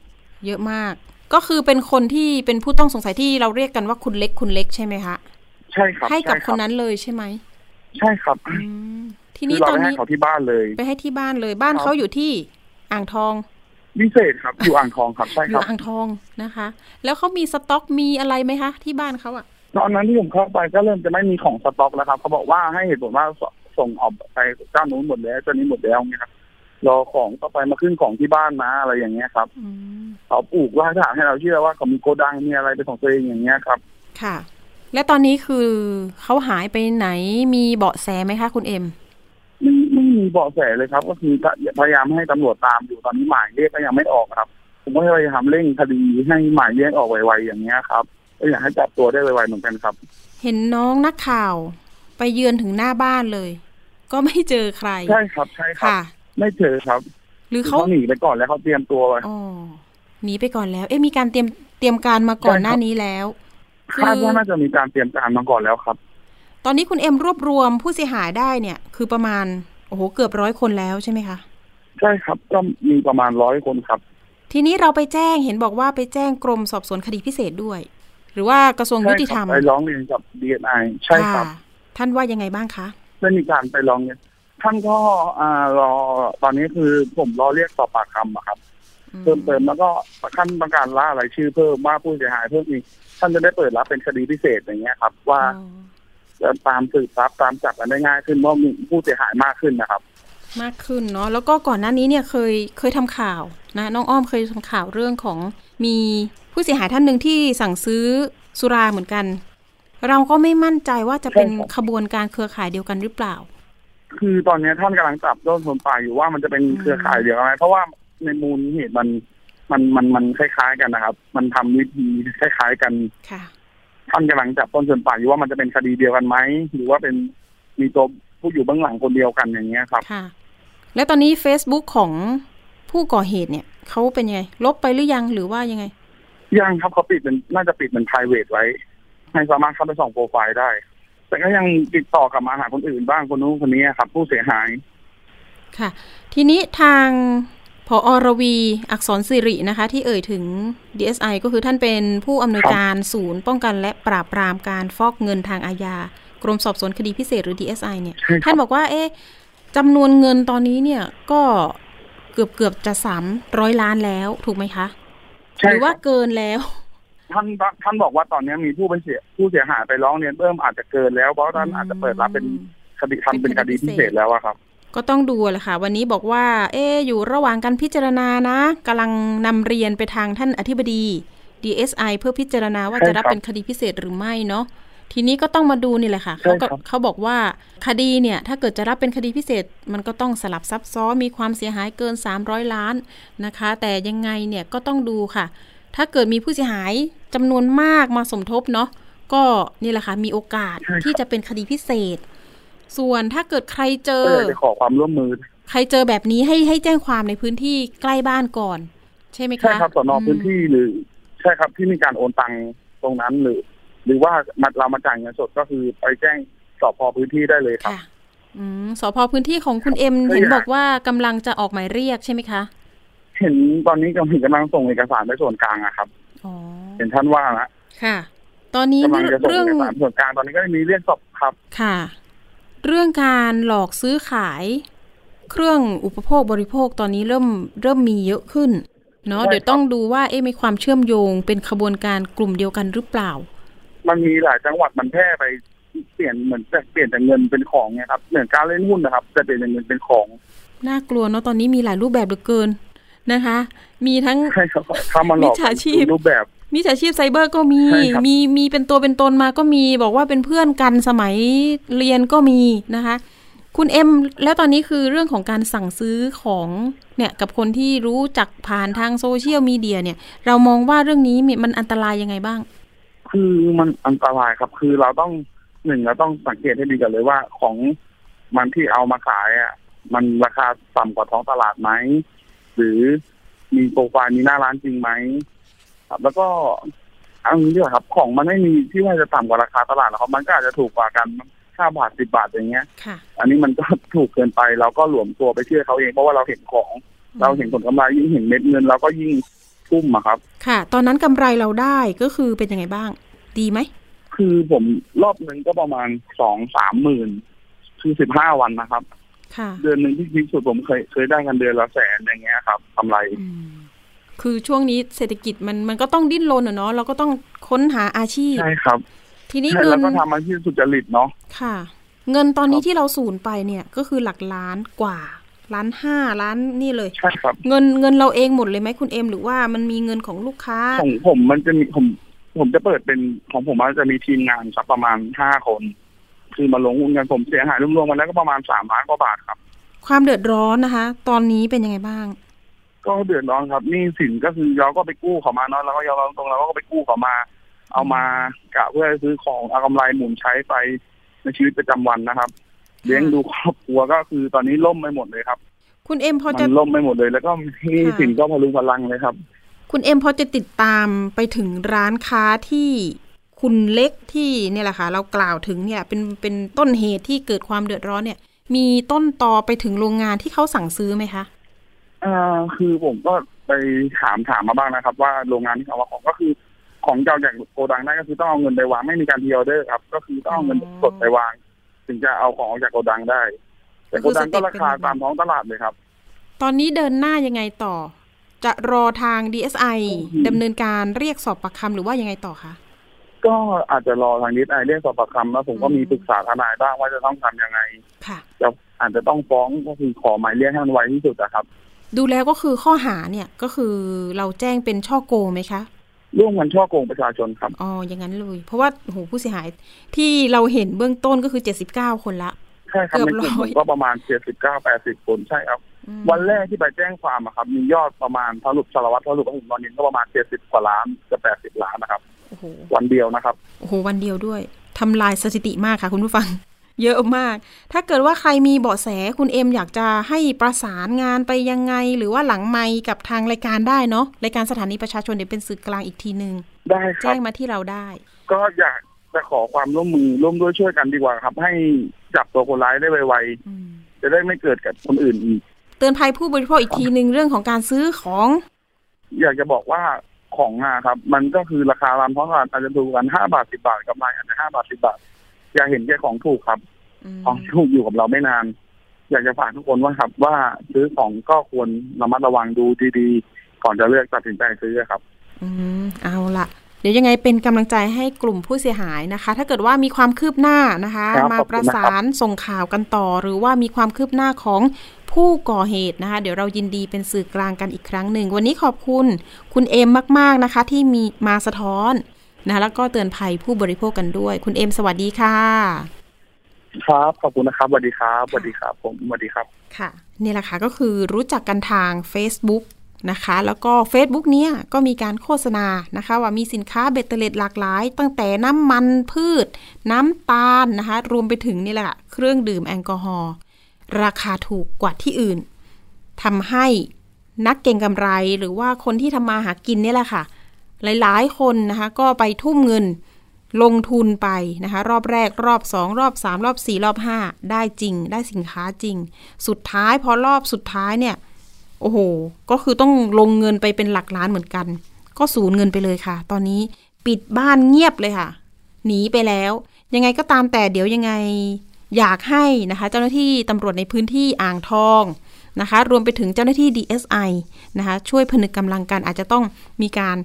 Speaker 1: เยอะมาก ก็คือเป็นคนที่เป็นผู้ต้องสงสัยที่เราเรียกกันว่าคุณเล็กคุณเล็กใช่ไหมคะ
Speaker 5: ใช่ครับ
Speaker 1: ให้กับ
Speaker 5: ช่
Speaker 1: คนนั้นเลยใช่ไหม
Speaker 5: ใช่ครับ
Speaker 1: อืมที
Speaker 5: คื
Speaker 1: นี้
Speaker 5: อเรา
Speaker 1: ตอน
Speaker 5: ไปให้
Speaker 1: นี้
Speaker 5: เขาที่บ้านเลย
Speaker 1: ไปให้ที่บ้านเลยบ้าน
Speaker 5: ครับ
Speaker 1: เขาอยู่ที่อ่างทอง
Speaker 5: พิเศษครับอยู่อ่างทองครับใช่
Speaker 1: อ
Speaker 5: ค
Speaker 1: ยู่
Speaker 5: รับ
Speaker 1: อ่างทองนะคะ แล้วเขามีสต็อกมีอะไรไหมคะ ที่บ้านเขาอะ
Speaker 5: ตอนนั้นที่ผมเข้าไปก็เริ่มจะไม่มีของสต็อกแล้วครับเขาบอกว่าให้เหตุผลว่าสส่งออกไปเจ้านู้นหมดแล้วเจ้านี้หมดแล้วเนี่ยครับรอของต่อไปมาขึ้นของที่บ้านนะอะไรอย่างเงี้ยครับ
Speaker 1: อืม
Speaker 5: เขาปลูกว่าถานให้เราเชื่อว่าเขามีโกดังมีอะไรเป็นของตัวเองอย่างเงี้ยครับ
Speaker 1: ค่ะ และตอนนี้คือเขาหายไปไหนมีเบาะแสไหมคะคุณเอ็ม
Speaker 5: ไม่ไม่มีเบาะแสเลยครับ ก็คือพยายามให้ตำรวจตามอยู่ตอนนี้หมายเรียกก็ยังไม่ออกครับ ผมก็พยายามเร่งคดีให้หมายเรียกออกไวๆอย่างเงี้ยครับก็อยากให้จับตัวได้ไวๆเหมือนกันครับ
Speaker 1: เห็นน้องนักข่าวไปเยือนถึงหน้าบ้านเลย ก็ไม่เจอใคร
Speaker 5: ใช่ครับใช่ครับ
Speaker 1: ค่ะ
Speaker 5: ไม่เจอครับ
Speaker 1: หรือ
Speaker 5: คือ
Speaker 1: เขา
Speaker 5: เขาหนีไปก่อนแล้วเขาเตรียมตัวไว้
Speaker 1: อ๋อหนีไปก่อนแล้ว เอ๊ะมีการเตรียมเตรียมการมาก่อน
Speaker 5: ใช่ครับ
Speaker 1: หน้านี้แล้วคือ
Speaker 5: คาดว่าน่าจะมีการเตรียมการมาก่อนแล้วครับ
Speaker 1: ตอนนี้คุณเอ็มรวบรวมผู้เสียหายได้เนี่ย คือประมาณ โอ้โหเกือบร้อยคนแล้วใช่ไหมคะ
Speaker 5: ใช่ครับก็มีประมาณร้อยคนครับ
Speaker 1: ทีนี้เราไปแจ้งเห็นบอกว่าไปแจ้งกรมสอบสวนคดีพิเศษด้วย หรือว่ากระทรวงยุ
Speaker 5: ใช่
Speaker 1: ติ
Speaker 5: ค
Speaker 1: ธร
Speaker 5: รั
Speaker 1: รม
Speaker 5: ไปร้องเรียนกับดีเอไอใช่ครับะ
Speaker 1: ท่านว่ายังไงบ้างคะ
Speaker 5: ได้มีการไปร้องเรียนท่านก็อ่ารอตอนนี้คือผมรอเรียกสอบปากคำอะครับ เพิ่มเติมแล้วก็ขั้นต้องการล่ารายชื่อเพิ่มว่าผู้เสียหายเพิ่มอีกท่านจะได้เปิดรับเป็นคดีพิเศษอย่างเงี้ยครับ ว่า
Speaker 1: อ๋อ
Speaker 5: จะ ตามสืบทรัพย์ตามจับกันได้ง่ายขึ้นเพราะมีผู้เสียหายมากขึ้นนะครับ
Speaker 1: มากขึ้นเนาะแล้วก็ก่อนหน้านี้เนี่ยเคยเคยทำข่าวนะน้องอ้อมเคยทำข่าวเรื่องของมีผู้เสียหายท่านหนึ่งที่สั่งซื้อสุราเหมือนกัน เราก็ไม่มั่นใจว่าจะเป็น
Speaker 5: ใช่ครับ
Speaker 1: ขบวนการเครือข่ายเดียวกันหรือเปล่า
Speaker 5: คือตอนนี้ท่านกำลังจับต้นคนปลายอยู่ว่ามันจะเป็นเครือข่ายเดียวกันไหมเพราะว่าในมูลเหตุมันมันมันมันคล้ายๆกันนะครับ มันทำวิธีคล้ายๆกัน
Speaker 1: ค่ะ
Speaker 5: ท่านกำลังจับต้นชนปลายอยู่ว่ามันจะเป็นคดีเดียวกันไหมหรือว่าเป็นมีตัวผู้อยู่เบื้องหลังคนเดียวกันอย่างเงี้ยครับ
Speaker 1: ค่ะ แล้วตอนนี้ Facebook ของผู้ก่อเหตุเนี่ยเขาเป็นยังไง ลบไปหรือยังหรือว่ายังไง
Speaker 5: ยังครับเขาปิดเป็นน่าจะปิดเป็น private ไว้ให้สามารถเข้าไปส่องโปรไฟล์ได้ แต่ก็ยังติดต่อกลับมาหาคนอื่นบ้างคนนู้นคนนี้ครับ ผู้เสียหาย
Speaker 1: ค่ะ ทีนี้ทาง พออรวี อักษรสิรินะคะ ที่เอ่ยถึง DSI ก็คือท่านเป็นผู้อำนวยการศูนย์ป้องกันและปราบปรามการฟอกเงินทางอาญากรมสอบสวนคดีพิเศษหรือ DSI เนี่ย
Speaker 5: ใช่ครับ
Speaker 1: ท่านบอกว่า เอ๊ะจำนวนเงินตอนนี้เนี่ยก็เกือบเกือบจะสามร้อยล้านแล้วถูกไหมคะ
Speaker 5: ใช่
Speaker 1: หรือว่า
Speaker 5: ครับ
Speaker 1: เกินแล้ว
Speaker 5: ท่านท่านบอกว่าตอนนี้มีผู้เป็นเสียผู้เสียหายไปร้องเรียนเพิ่มอาจจะเกินแล้วเพราะท่านอาจจะเปิดรับเป็นคดีทำเป็นคดีพิเศษแล้วอะครับ
Speaker 1: ก็ต้องดูแหละค่ะ วันนี้บอกว่า เอ๊ะอยู่ระหว่างการพิจารณานะกำลังนำเรียนไปทางท่านอธิบดี DSI เพื่อพิจารณาว่า
Speaker 5: ใช่
Speaker 1: จะรับ
Speaker 5: ครับ
Speaker 1: เป็นคดีพิเศษหรือไม่เนาะทีนี้ก็ต้องมาดูนี่แหละค่ะ
Speaker 5: ใช่
Speaker 1: เขาก็
Speaker 5: ครับ
Speaker 1: เขาบอกว่าคดีเนี่ย ถ้าเกิดจะรับเป็นคดีพิเศษ มันก็ต้องสลับซับซ้อนมีความเสียหายเกิน 300 ล้านนะคะ แต่ยังไงเนี่ยก็ต้องดูค่ะ ถ้าเกิดมีผู้เสียหายจำนวนมากมาสมทบเนาะก็นี่แหละค่ะมีโอกาส
Speaker 5: ใช่ครับ
Speaker 1: ที่จะเป็นคดีพิเศษ ส่วนถ้าเกิดใครเจ
Speaker 5: ก็
Speaker 1: อ
Speaker 5: เลยจะขอความร่วมมือ
Speaker 1: ใครเจอแบบนี้ให้ให้แจ้งความในพื้นที่ใกล้บ้านก่อน ใช่ไหมคะ
Speaker 5: ใช่ครับสนพื้นที่หรือ ใช่ครับที่มีการโอนตังตรงนั้นหรือ หรือว่ามาเรามาจ่ายเงินสดก็คือไปแจ้งสพพื้นที่ได้เลยครับ
Speaker 1: ค่ะอืมสพพื้นที่ของคุณเอ็ม
Speaker 5: ก็
Speaker 1: เห็น
Speaker 5: อยาก
Speaker 1: บอกว่ากำลังจะออกหมายเรียกใช่ไหมคะ
Speaker 5: เห็นตอนนี้กำลังกำลังส่งเอกสารไปส่วนกลางอะครับ
Speaker 1: อ๋อ
Speaker 5: เห็นท่านว่านะ
Speaker 1: ค่ะ ตอนนี้
Speaker 5: กำลังจะส่ง
Speaker 1: เรื่อง
Speaker 5: เอกสารส่วนกลางตอนนี้ก็มีเรียกสอบครับ
Speaker 1: ค่ะ เรื่องการหลอกซื้อขายเครื่องอุปโภคบริโภคตอนนี้เริ่มเริ่มมีเยอะขึ้นเนาะ
Speaker 5: ใช่ครับ
Speaker 1: เดี๋ยวต้องดูว่าเอ๊ะมีความเชื่อมโยงเป็นขบวนการกลุ่มเดียวกันหรือเปล่า
Speaker 5: มันมีหลายจังหวัดมันแพร่ไปเปลี่ยนเหมือนจะเปลี่ยนจากเงินเป็นของเนี่ยครับเหมือนการเล่นหุ้นนะครับจะเปลี่ยนจากเงินเป็นของ
Speaker 1: น่ากลัวเนาะตอนนี้มีหลายรูปแบบเหลือเกินนะคะ มีทั้ง
Speaker 5: ใช่ครับเข้ามาหลอก
Speaker 1: มิจฉาชีพ
Speaker 5: รูปแบบ
Speaker 1: มิจฉาชีพไซเบอร์ก็มี
Speaker 5: ใช่ครับ
Speaker 1: มีมีเป็นตัวเป็นตนมาก็มี บอกว่าเป็นเพื่อนกันสมัยเรียนก็มีนะคะ คุณเอ็มแล้วตอนนี้คือเรื่องของการสั่งซื้อของเนี่ยกับคนที่รู้จักผ่านทางโซเชียลมีเดียเนี่ย เรามองว่าเรื่องนี้มีมันอันตรายยังไงบ้าง
Speaker 5: คือมันอันตรายครับ คือเราต้องหนึ่งเราต้องสังเกตให้ดีกันเลยว่าของมันที่เอามาขายอะมันราคาต่ำกว่าท้องตลาดไหมหรือมีโปรไฟล์มีหน้าร้านจริงไหม ครับ แล้วก็เอันนี้ด้วยครับ ของมันไม่มีที่ว่าจะต่ำกว่าราคาตลาดหรอกครับมันก็อาจจะถูกกว่ากันห้าบาทสิบบาทอย่างเงี้ย
Speaker 1: ค่ะ
Speaker 5: อันนี้มันก็ถูกเกินไปเราก็หลวมตัวไปเชื่อเขาเองเพราะว่าเราเห็นของ เราเห็นผลกำไรยิ่งเห็นเม็ดเงินเราก็ยิ่งทุ่มอะครับ
Speaker 1: ค่ะ ตอนนั้นกำไรเราได้ก็คือเป็นยังไงบ้าง ดีไหม
Speaker 5: คือผมรอบหนึ่งก็ประมาณสองสามหมื่นคือสิบห้าวันนะครับ
Speaker 1: ค่ะ
Speaker 5: เดือนหนึ่งที่พีคสุดผมเคยเคยได้กันเดือนละแสนอย่างเงี้ยครับกำไร
Speaker 1: อืม คือช่วงนี้เศรษฐกิจมันมันก็ต้องดิ้นรนอะเนาะเราก็ต้องค้นหาอาชีพ
Speaker 5: ใช่ครับ
Speaker 1: ทีนี้
Speaker 5: ใช่
Speaker 1: เงิ
Speaker 5: แล้ว
Speaker 1: น
Speaker 5: ก็ทำอาชีพสุจริตเนาะ
Speaker 1: ค่ะ เงินตอนนี้
Speaker 5: ครับ
Speaker 1: ที่เราสูญไปเนี่ยก็คือหลักล้านกว่าล้านห้าล้านนี่เลย
Speaker 5: ใช่ครับ
Speaker 1: เงินเงินเราเองหมดเลยไหมคุณเอ็มหรือว่ามันมีเงินของลูกค้า
Speaker 5: ของผมมันจะมีผมผมจะเปิดเป็นของผมมันจะมีทีมงานสักประมาณห้าคน คือมาลงหุ้นกันผมเสียหายรวมๆกันแล้วก็ประมาณสามล้านกว่าบาทครับ
Speaker 1: ความเดือดร้อนนะคะ ตอนนี้เป็นยังไงบ้าง
Speaker 5: ก็เดือดร้อนครับหนี่สินก็คือเราก็ไปกู้เขามาเนาะแล้วก็ยอมรับตรงเราก็ไปกู้เขามา เอามากะเพื่อซื้อของเอากำไรหมุนใช้ไปในชีวิตประจำวันนะครับ เลี้ยงดูครอบครัวก็คือตอนนี้ล่มไปหมดเลยครับ
Speaker 1: คุณเอ็มพอ
Speaker 5: มั
Speaker 1: จะ
Speaker 5: นล่มไปหมดเลย แล้วก็หนี่สินก็พลุงพลังเลยครับ
Speaker 1: คุณเอ็มพอจะติดตามไปถึงร้านค้าที่คุณเล็กที่เนี่ยแหละค่ะ เรากล่าวถึงเนี่ย เป็นเป็นต้นเหตุที่เกิดความเดือดร้อนเนี่ย มีต้นตอไปถึงโรงงานที่เขาสั่งซื้อไหมคะ
Speaker 5: อ่าคือผมก็ไปถามถามมาบ้างนะครับ ว่าโรงงานที่เขาว่าของก็คือ ของเจ้าจากโกดังได้ก็คือต้องเอาเงินไปวางไม่มีการพีออเดอร์ครับ ก็คือต้องเอาเงินสดไปวาง ถึงจะเอาของออกจากโกดังได้ แต่โกดังก็ราคาตามท้องตลาดเลยครับ
Speaker 1: ตอนนี้เดินหน้ายังไงต่อ จะรอทาง DSI
Speaker 5: อืม
Speaker 1: ดำเนินการเรียกสอบปากคำหรือว่ายังไงต่อคะ
Speaker 5: ก็อาจจะรอทางนิดไอเรียกสอบปากคำแล้วผมก็
Speaker 1: อืม
Speaker 5: มีปรึกษาทนายบ้างว่าจะต้องทำยังไง
Speaker 1: ค่ะ
Speaker 5: จะอาจจะต้องฟ้องก็คือขอหมายเรียกให้มันไวที่สุดนะครับ
Speaker 1: ดูแล้วก็คือข้อหาเนี่ยก็คือเราแจ้งเป็นช่อโกงไหมคะ
Speaker 5: ร่วมกันช่อโกงประชาชนครับ
Speaker 1: อ๋ออย่างนั้นเลย เพราะว่าโหผู้เสียหายที่เราเห็นเบื้องต้นก็คือ79คนละ
Speaker 5: ใช่ครับ
Speaker 1: เกือบ
Speaker 5: ในกลุ่ม
Speaker 1: ร้
Speaker 5: ผ
Speaker 1: อย
Speaker 5: มก็ประมาณเจ็ดสิบเก้าแปดสิบคนใช่ครับ
Speaker 1: อืม
Speaker 5: วันแรกที่ไปแจ้งความอะครับ มียอดประมาณทะลุสารวัตรทะลุก็ถึงตอนนี้ก็ประมาณเจ็ดสิบกว่าล้านจะแปดสิบล้านนะครับ
Speaker 1: โอ้โห
Speaker 5: วันเดียวนะครับ
Speaker 1: โอ้โห วันเดียวด้วยทำลายสถิติมากค่ะ คุณผู้ฟัง เยอะมาก ถ้าเกิดว่าใครมีเบาะแสคุณเอ็มอยากจะให้ประสานงานไปยังไง หรือว่าหลังไมค์กับทางรายการได้เนาะรายการสถานีประชาชนเดี๋ยวเป็นสื่อกลางอีกทีหนึ่ง
Speaker 5: ได้ครั
Speaker 1: แจ้
Speaker 5: บ
Speaker 1: งมาที่เราได้
Speaker 5: ก็อยากจะขอความร่วมมือร่วมด้วยช่วยกันดีกว่าครับ ให้จับตัวคนร้ายได้ไว
Speaker 1: อืม
Speaker 5: ๆจะได้ไม่เกิดกับคนอื่นอีก
Speaker 1: เตือนภัยผู้บริโภคอีกทีหนึ่งเรื่องของการซื้อของ
Speaker 5: อยากจะบอกว่าของอะครับ มันก็คือราคาตามท้องตลาดอาจจะถูกกันห้าบาทสิบาทกำไรอาจจะห้าบาทสิบาท อย่าเห็นแค่ของถูกครับ
Speaker 1: อืม
Speaker 5: ของถูกอยู่กับเราไม่นาน อยากจะฝากทุกคนว่าครับ ว่าซื้อของก็ควรระมัดระวังดูดีๆ ก่อนจะเลือกตัดสินใจซื้อครับ
Speaker 1: อืมเอาละเดี๋ยวยังไงเป็นกำลังใจให้กลุ่มผู้เสียหายนะคะ ถ้าเกิดว่ามีความคืบหน้านะคะ
Speaker 5: ครับ
Speaker 1: มา
Speaker 5: ขอบคุณ
Speaker 1: ประ
Speaker 5: นะครับ
Speaker 1: สานส่งข่าวกันต่อ หรือว่ามีความคืบหน้าของผู้ก่อเหตุนะคะ เดี๋ยวเรายินดีเป็นสื่อกลางกันอีกครั้งหนึ่ง วันนี้ขอบคุณคุณเอมมาก ๆนะคะ ที่มีมาสะท้อน นะคะแล้วก็เตือนภัยผู้บริโภคกันด้วย คุณเอมสวัสดีค่ะ
Speaker 5: ครับขอบคุณนะครับสวัสดีครับสวัสดีครับ ผมสวัสดีครับ
Speaker 1: ค่ะนี่แหละค่ะก็คือรู้จักกันทาง Facebook นะคะ แล้วก็ Facebook เนี้ยก็มีการโฆษณานะคะ ว่ามีสินค้าเบตเตอร์เลดหลากหลาย ตั้งแต่น้ำมันพืช น้ำตาลนะคะ รวมไปถึงนี่แหละค่ะเครื่องดื่มแอลกอฮอล์ราคาถูกกว่าที่อื่นทำให้นักเก่งกำไรหรือว่าคนที่ทำมาหากินเนี่ยแหละค่ะ หลายๆ คนนะคะ ก็ไปทุ่มเงินลงทุนไปนะคะ รอบแรกรอบ 2 รอบ 3 รอบ 4 รอบ 5 ได้จริง ได้สินค้าจริง สุดท้ายพอรอบสุดท้ายเนี่ย โอ้โห ก็คือต้องลงเงินไปเป็นหลักล้านเหมือนกัน ก็สูญเงินไปเลยค่ะ ตอนนี้ปิดบ้านเงียบเลยค่ะ หนีไปแล้ว ยังไงก็ตามแต่เดี๋ยวยังไงอยากให้นะคะ เจ้าหน้าที่ตำรวจในพื้นที่อ่างทองนะคะ รวมไปถึงเจ้าหน้าที่ DSI นะคะ ช่วยผนึกกำลังกันอาจจะต้องมีการ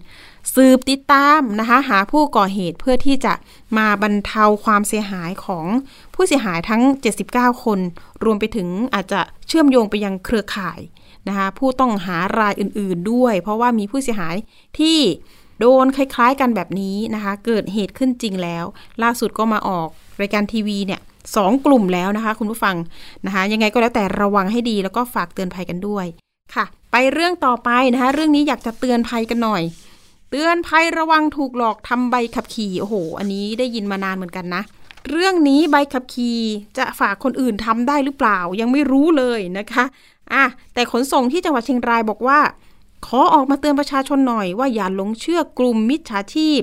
Speaker 1: สืบติดตามนะคะ หาผู้ก่อเหตุเพื่อที่จะมาบรรเทาความเสียหายของผู้เสียหายทั้ง 79 คน รวมไปถึงอาจจะเชื่อมโยงไปยังเครือข่ายนะคะผู้ต้องหารายอื่นๆด้วย เพราะว่ามีผู้เสียหายที่โดนคล้ายๆกันแบบนี้นะคะ เกิดเหตุขึ้นจริงแล้ว ล่าสุดก็มาออกรายการทีวีเนี่ยสองกลุ่มแล้วนะคะ คุณผู้ฟังนะคะ ยังไงก็แล้วแต่ระวังให้ดีแล้วก็ฝากเตือนภัยกันด้วยค่ะ ไปเรื่องต่อไปนะคะ เรื่องนี้อยากจะเตือนภัยกันหน่อย เตือนภัยระวังถูกหลอกทำใบขับขี่โอ้โห อันนี้ได้ยินมานานเหมือนกันนะ เรื่องนี้ใบขับขี่จะฝากคนอื่นทำได้หรือเปล่ายังไม่รู้เลยนะคะอะแต่ขนส่งที่จังหวัดเชียงรายบอกว่า ขอออกมาเตือนประชาชนหน่อยว่าอย่าหลงเชื่อกลุ่มมิจฉาชีพ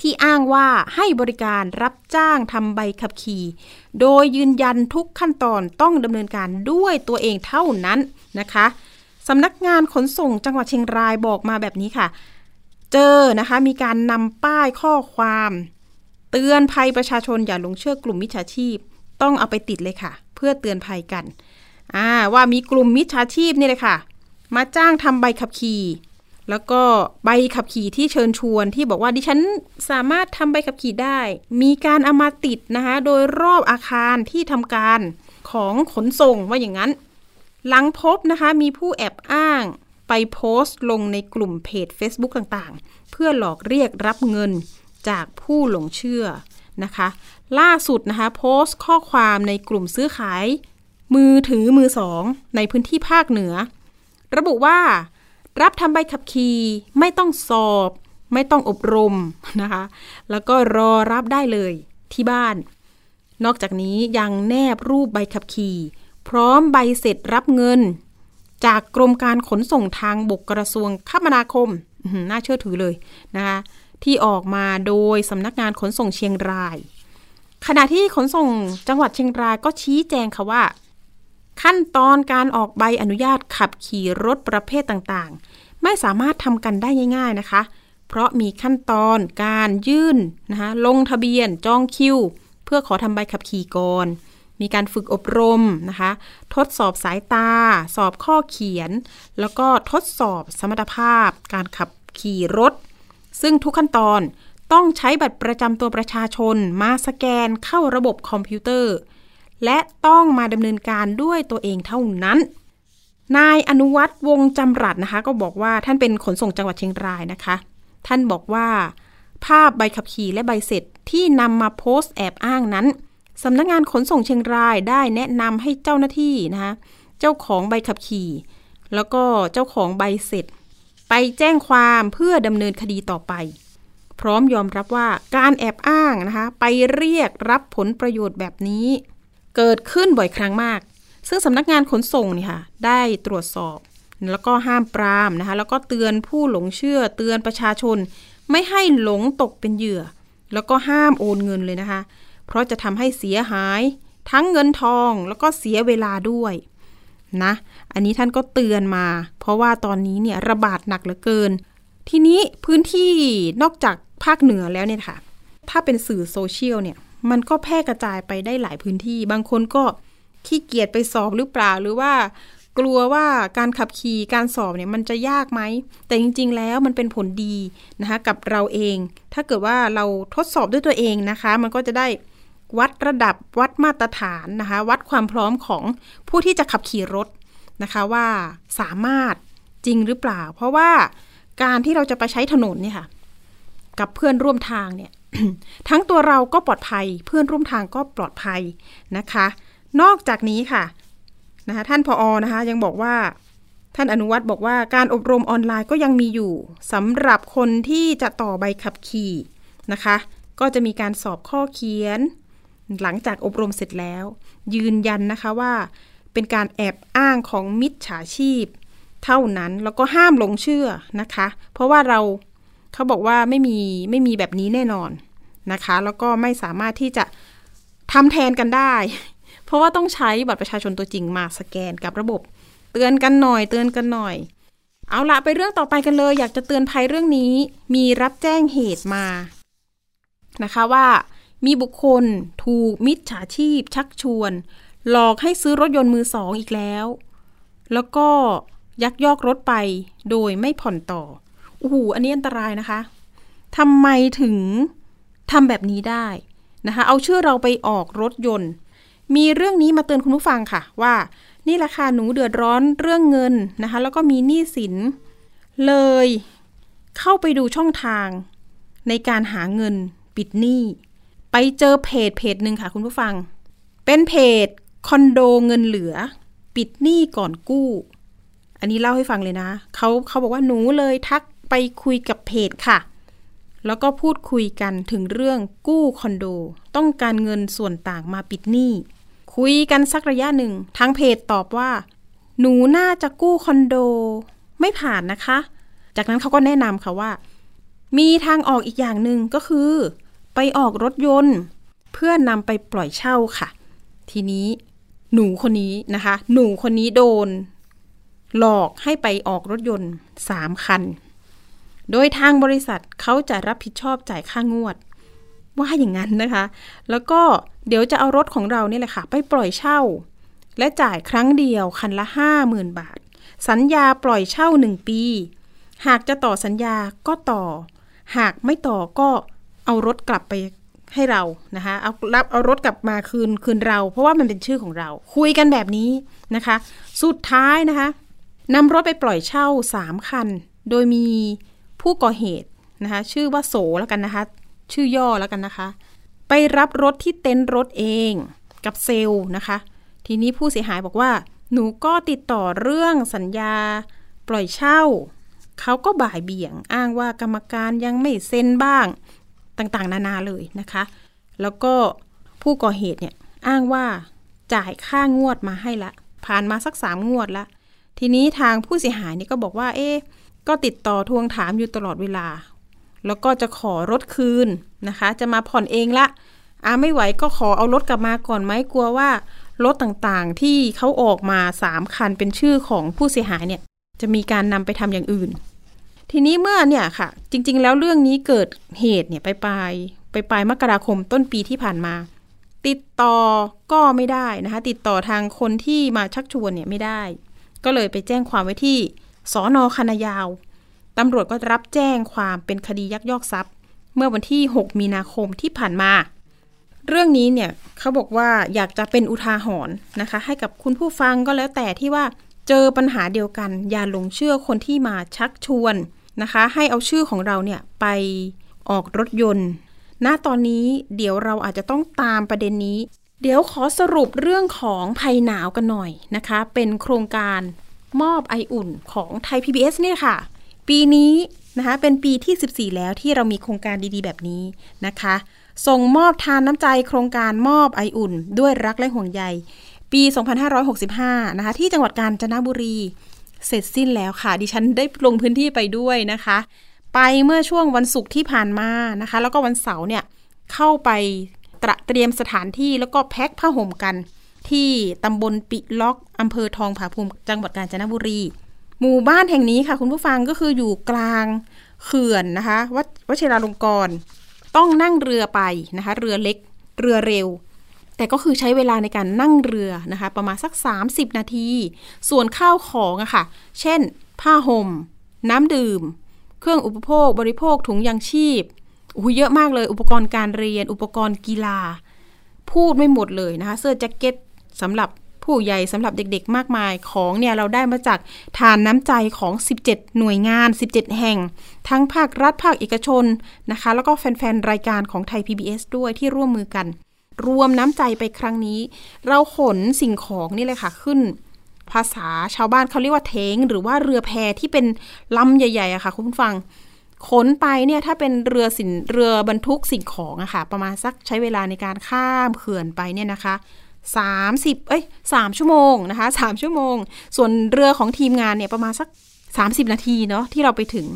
Speaker 1: ที่อ้างว่าให้บริการรับจ้างทำใบขับขี่ โดยยืนยันทุกขั้นตอนต้องดำเนินการด้วยตัวเองเท่านั้นนะคะสำนักงานขนส่งจังหวัดเชียงรายบอกมาแบบนี้ค่ะ เจอนะคะ มีการนำป้ายข้อความ เตือนภัยประชาชนอย่าหลงเชื่อกลุ่มมิจฉาชีพ ต้องเอาไปติดเลยค่ะ เพื่อเตือนภัยกันว่ามีกลุ่มมิจฉาชีพนี่เลยค่ะ มาจ้างทำใบขับขี่ แล้วก็ใบขับขี่ที่เชิญชวนที่บอกว่าดิฉันสามารถทำใบขับขี่ได้ มีการเอามาติดนะคะ โดยรอบอาคารที่ทำการของขนส่งว่าอย่างนั้น หลังพบนะคะมีผู้แอบอ้าง ไปโพสต์ลงในกลุ่มเพจ Facebook ต่างๆ เพื่อหลอกเรียกรับเงินจากผู้หลงเชื่อนะคะ ล่าสุดนะคะโพสต์ข้อความในกลุ่มซื้อขาย มือถือมือสองในพื้นที่ภาคเหนือ ระบุว่า รับทำใบขับขี่ไม่ต้องสอบ ไม่ต้องอบรมนะคะ แล้วก็รอรับได้เลยที่บ้าน นอกจากนี้ยังแนบรูปใบขับขี่ พร้อมใบเสร็จรับเงิน จากกรมการขนส่งทางบกกระทรวงคมนาคม น่าเชื่อถือเลยนะคะที่ออกมาโดยสำนักงานขนส่งเชียงราย ขณะที่ขนส่งจังหวัดเชียงรายก็ชี้แจงค่ะว่า ขั้นตอนการออกใบอนุญาตขับขี่รถประเภทต่างๆ ไม่สามารถทำกันได้ง่าย ๆนะคะ เพราะมีขั้นตอนการยื่นนะคะลงทะเบียนจองคิว เพื่อขอทำใบขับขี่ก่อน มีการฝึกอบรมนะคะ ทดสอบสายตา สอบข้อเขียน แล้วก็ทดสอบสมรรถภาพ การขับขี่รถ ซึ่งทุกขั้นตอนต้องใช้บัตรประจำตัวประชาชนมาสแกนเข้าระบบคอมพิวเตอร์ และต้องมาดำเนินการด้วยตัวเองเท่านั้นนายอนุวัตรวงจำรัดนะคะ ก็บอกว่าท่านเป็นขนส่งจังหวัดเชียงรายนะคะ ท่านบอกว่า ภาพใบขับขี่และใบเสร็จที่นำมาโพสต์แอบอ้างนั้น สำนักงงานขนส่งเชียงรายได้แนะนำให้เจ้าหน้าที่นะคะเจ้าของใบขับขี่ แล้วก็เจ้าของใบเสร็จ ไปแจ้งความเพื่อดำเนินคดีต่อไป พร้อมยอมรับว่าการแอบอ้างนะคะไปเรียกรับผลประโยชน์แบบนี้ เกิดขึ้นบ่อยครั้งมาก ซึ่งสำนักงานขนส่งเนี่ยค่ะได้ตรวจสอบ แล้วก็ห้ามปรามนะคะแล้วก็เตือนผู้หลงเชื่อเตือนประชาชน ไม่ให้หลงตกเป็นเหยื่อ แล้วก็ห้ามโอนเงินเลยนะคะ เพราะจะทำให้เสียหาย ทั้งเงินทองแล้วก็เสียเวลาด้วยนะ อันนี้ท่านก็เตือนมา เพราะว่าตอนนี้เนี่ยระบาดหนักเหลือเกิน ทีนี้พื้นที่นอกจากภาคเหนือแล้วเนี่ยค่ะ ถ้าเป็นสื่อโซเชียลเนี่ย มันก็แพร่กระจายไปได้หลายพื้นที่ บางคนก็ขี้เกียจไปสอบหรือเปล่า หรือว่ากลัวว่าการขับขี่การสอบเนี่ยมันจะยากไหม แต่จริง ๆ แล้วมันเป็นผลดีนะคะกับเราเอง ถ้าเกิดว่าเราทดสอบด้วยตัวเองนะคะ มันก็จะได้ วัดระดับวัดมาตรฐานนะคะ วัดความพร้อมของผู้ที่จะขับขี่รถนะคะว่าสามารถจริงหรือเปล่า เพราะว่าการที่เราจะไปใช้ถนนเนี่ยค่ะ กับเพื่อนร่วมทางเนี่ย ทั้งตัวเราก็ปลอดภัย เพื่อนร่วมทางก็ปลอดภัยนะคะ นอกจากนี้ค่ะนะคะท่านพออนะคะ ยังบอกว่าท่านอนุวัตรบอกว่าการอบรมออนไลน์ก็ยังมีอยู่สำหรับคนที่จะต่อใบขับขี่นะคะ ก็จะมีการสอบข้อเขียน หลังจากอบรมเสร็จแล้ว ยืนยันนะคะว่า เป็นการแอบอ้างของมิจฉาชีพ เท่านั้นแล้วก็ห้ามหลงเชื่อนะคะ เพราะว่าเราเขาบอกว่าไม่มีไม่มีแบบนี้แน่นอนนะคะ แล้วก็ไม่สามารถที่จะทำแทนกันได้ เพราะว่าต้องใช้บัตรประชาชนตัวจริงมาสแกนกับระบบ เตือนกันหน่อยเตือนกันหน่อย เอาละไปเรื่องต่อไปกันเลย อยากจะเตือนภัยเรื่องนี้ มีรับแจ้งเหตุมานะคะว่า มีบุคคลถูกมิจฉาชีพ ชักชวน หลอกให้ซื้อรถยนต์มือสองอีกแล้ว แล้วก็ยักยอกรถไปโดยไม่ผ่อนต่อโอ้โหอันนี้อันตรายนะคะทำไมถึงทำแบบนี้ได้นะคะ เอาชื่อเราไปออกรถยนต์ มีเรื่องนี้มาเตือนคุณผู้ฟังค่ะว่านี่แหละค่ะหนูเดือดร้อนเรื่องเงินนะคะ แล้วก็มีหนี้สินเลยเข้าไปดูช่องทางในการหาเงินปิดหนี้ ไปเจอเพจเพจหนึ่งค่ะคุณผู้ฟัง เป็นเพจคอนโดเงินเหลือ ปิดหนี้ก่อนกู้ อันนี้เล่าให้ฟังเลยนะเขาเขาบอกว่าหนูเลยทักไปคุยกับเพจค่ะ แล้วก็พูดคุยกันถึงเรื่องกู้คอนโด ต้องการเงินส่วนต่างมาปิดหนี้คุยกันสักระยะหนึ่งทางเพจตอบว่า หนูน่าจะกู้คอนโด ไม่ผ่านนะคะ จากนั้นเขาก็แนะนำค่ะว่า มีทางออกอีกอย่างหนึ่งก็คือ ไปออกรถยนต์ เพื่อนำไปปล่อยเช่าค่ะ ทีนี้หนูคนนี้นะคะ หนูคนนี้โดน หลอกให้ไปออกรถยนต์สามคัน โดยทางบริษัทเขาจะรับผิดชอบจ่ายค่างวด ว่าอย่างนั้นนะคะ แล้วก็เดี๋ยวจะเอารถของเราเนี่ยแหละค่ะ ไปปล่อยเช่า และจ่ายครั้งเดียวคันละห้าหมื่นบาท สัญญาปล่อยเช่าหนึ่งปี หากจะต่อสัญญาก็ต่อ หากไม่ต่อก็ เอารถกลับไปให้เรานะคะเอารับเอารถกลับมาคืนคืนเรา เพราะว่ามันเป็นชื่อของเรา คุยกันแบบนี้นะคะ สุดท้ายนะคะนำรถไปปล่อยเช่าสามคัน โดยมีผู้ก่อเหตุนะคะชื่อว่าโสแล้วกันนะคะ ชื่อย่อแล้วกันนะคะ ไปรับรถที่เต็นท์รถเองกับเซลล์นะคะ ทีนี้ผู้เสียหายบอกว่า หนูก็ติดต่อเรื่องสัญญาปล่อยเช่า เขาก็บ่ายเบี่ยง อ้างว่ากรรมการยังไม่เซ็นบ้าง ต่างๆ นานาเลยนะคะ แล้วก็ผู้ก่อเหตุเนี่ยอ้างว่าจ่ายค่างวดมาให้ละ ผ่านมาสักสามงวดละ ทีนี้ทางผู้เสียหายนี่ก็บอกว่า เอ๊ก็ติดต่อทวงถามอยู่ตลอดเวลา แล้วก็จะขอรถคืนนะคะ จะมาผ่อนเองละอาไม่ไหวก็ขอเอารถกลับมาก่อนไหมกลัวว่ารถต่างๆที่เขาออกมาสามคันเป็นชื่อของผู้เสียหายเนี่ย จะมีการนำไปทำอย่างอื่น ทีนี้เมื่อเนี่ยค่ะ จริง ๆ แล้วเรื่องนี้เกิดเหตุเนี่ยไปปลายไปปลายมกราคมต้นปีที่ผ่านมา ติดต่อก็ไม่ได้นะคะ ติดต่อทางคนที่มาชักชวนเนี่ยไม่ได้ ก็เลยไปแจ้งความไว้ที่สอนอคณะยาวตำรวจก็รับแจ้งความเป็นคดียักยอกทรัพย์ เมื่อวันที่ 6 มีนาคมที่ผ่านมา เรื่องนี้เนี่ยเขาบอกว่าอยากจะเป็นอุทาหรณ์นะคะ ให้กับคุณผู้ฟังก็แล้วแต่ที่ว่าเจอปัญหาเดียวกัน อย่าหลงเชื่อคนที่มาชักชวน นะคะ ให้เอาชื่อของเราเนี่ยไปออกรถยนต์ ณ ตอนนี้เดี๋ยวเราอาจจะต้องตามประเด็นนี้ เดี๋ยวขอสรุปเรื่องของภัยหนาวกันหน่อยนะคะ เป็นโครงการมอบไออุ่นของไทย PBS นี่ยค่ะ ปีนี้นะคะเป็นปีที่ 14 แล้วที่เรามีโครงการดีๆ แบบนี้นะคะ ส่งมอบทานน้ำใจโครงการมอบไออุ่น ด้วยรักและห่วงใย ปี 2565 นะคะที่จังหวัดกาญจนบุรี เสร็จสิ้นแล้วค่ะ ดิฉันได้ลงพื้นที่ไปด้วยนะคะ ไปเมื่อช่วงวันศุกร์ที่ผ่านมานะคะ แล้วก็วันเสาร์เนี่ยเข้าไปตระเตรียมสถานที่แล้วก็แพ็คผ้าห่มกัน ที่ตำบลปิล็อกอำเภอทองผาภูมิจังหวัดกาญจนบุรี หมู่บ้านแห่งนี้ค่ะ คุณผู้ฟังก็คืออยู่กลางเขื่อนนะคะวัดวชิราลงกร ต้องนั่งเรือไปนะคะ เรือเล็ก เรือเร็ว แต่ก็คือใช้เวลาในการนั่งเรือนะคะ ประมาณสัก 30 นาที ส่วนข้าวของอะค่ะ เช่น ผ้าห่ม น้ำดื่ม เครื่องอุปโภคบริโภคถุงยางชีพอู้เยอะมากเลย อุปกรณ์การเรียน อุปกรณ์กีฬา พูดไม่หมดเลยนะคะ เสื้อแจ็คเก็ตสำหรับผู้ใหญ่สำหรับเด็กๆ มากมายของเนี่ยเราได้มาจากทานน้ำใจของ 17 หน่วยงาน 17 แห่ง ทั้งภาครัฐภาคเอกชนนะคะ แล้วก็แฟน ๆ รายการของไทย PBS ด้วยที่ร่วมมือกัน รวมน้ำใจไปครั้งนี้ เราขนสิ่งของนี่เลยค่ะขึ้น ภาษาชาวบ้านเขาเรียกว่าเทง หรือว่าเรือแพที่เป็นลำใหญ่ๆอะค่ะ คุณผู้ฟังขนไปเนี่ยถ้าเป็นเรือสินเรือบรรทุกสิ่งของอะค่ะ ประมาณสักใช้เวลาในการข้ามเขื่อนไปเนี่ยนะคะ30เอ้ย3ชั่วโมงนะคะ3ชั่วโมง ส่วนเรือของทีมงานเนี่ยประมาณสัก 30 นาทีเนาะที่เราไปถึง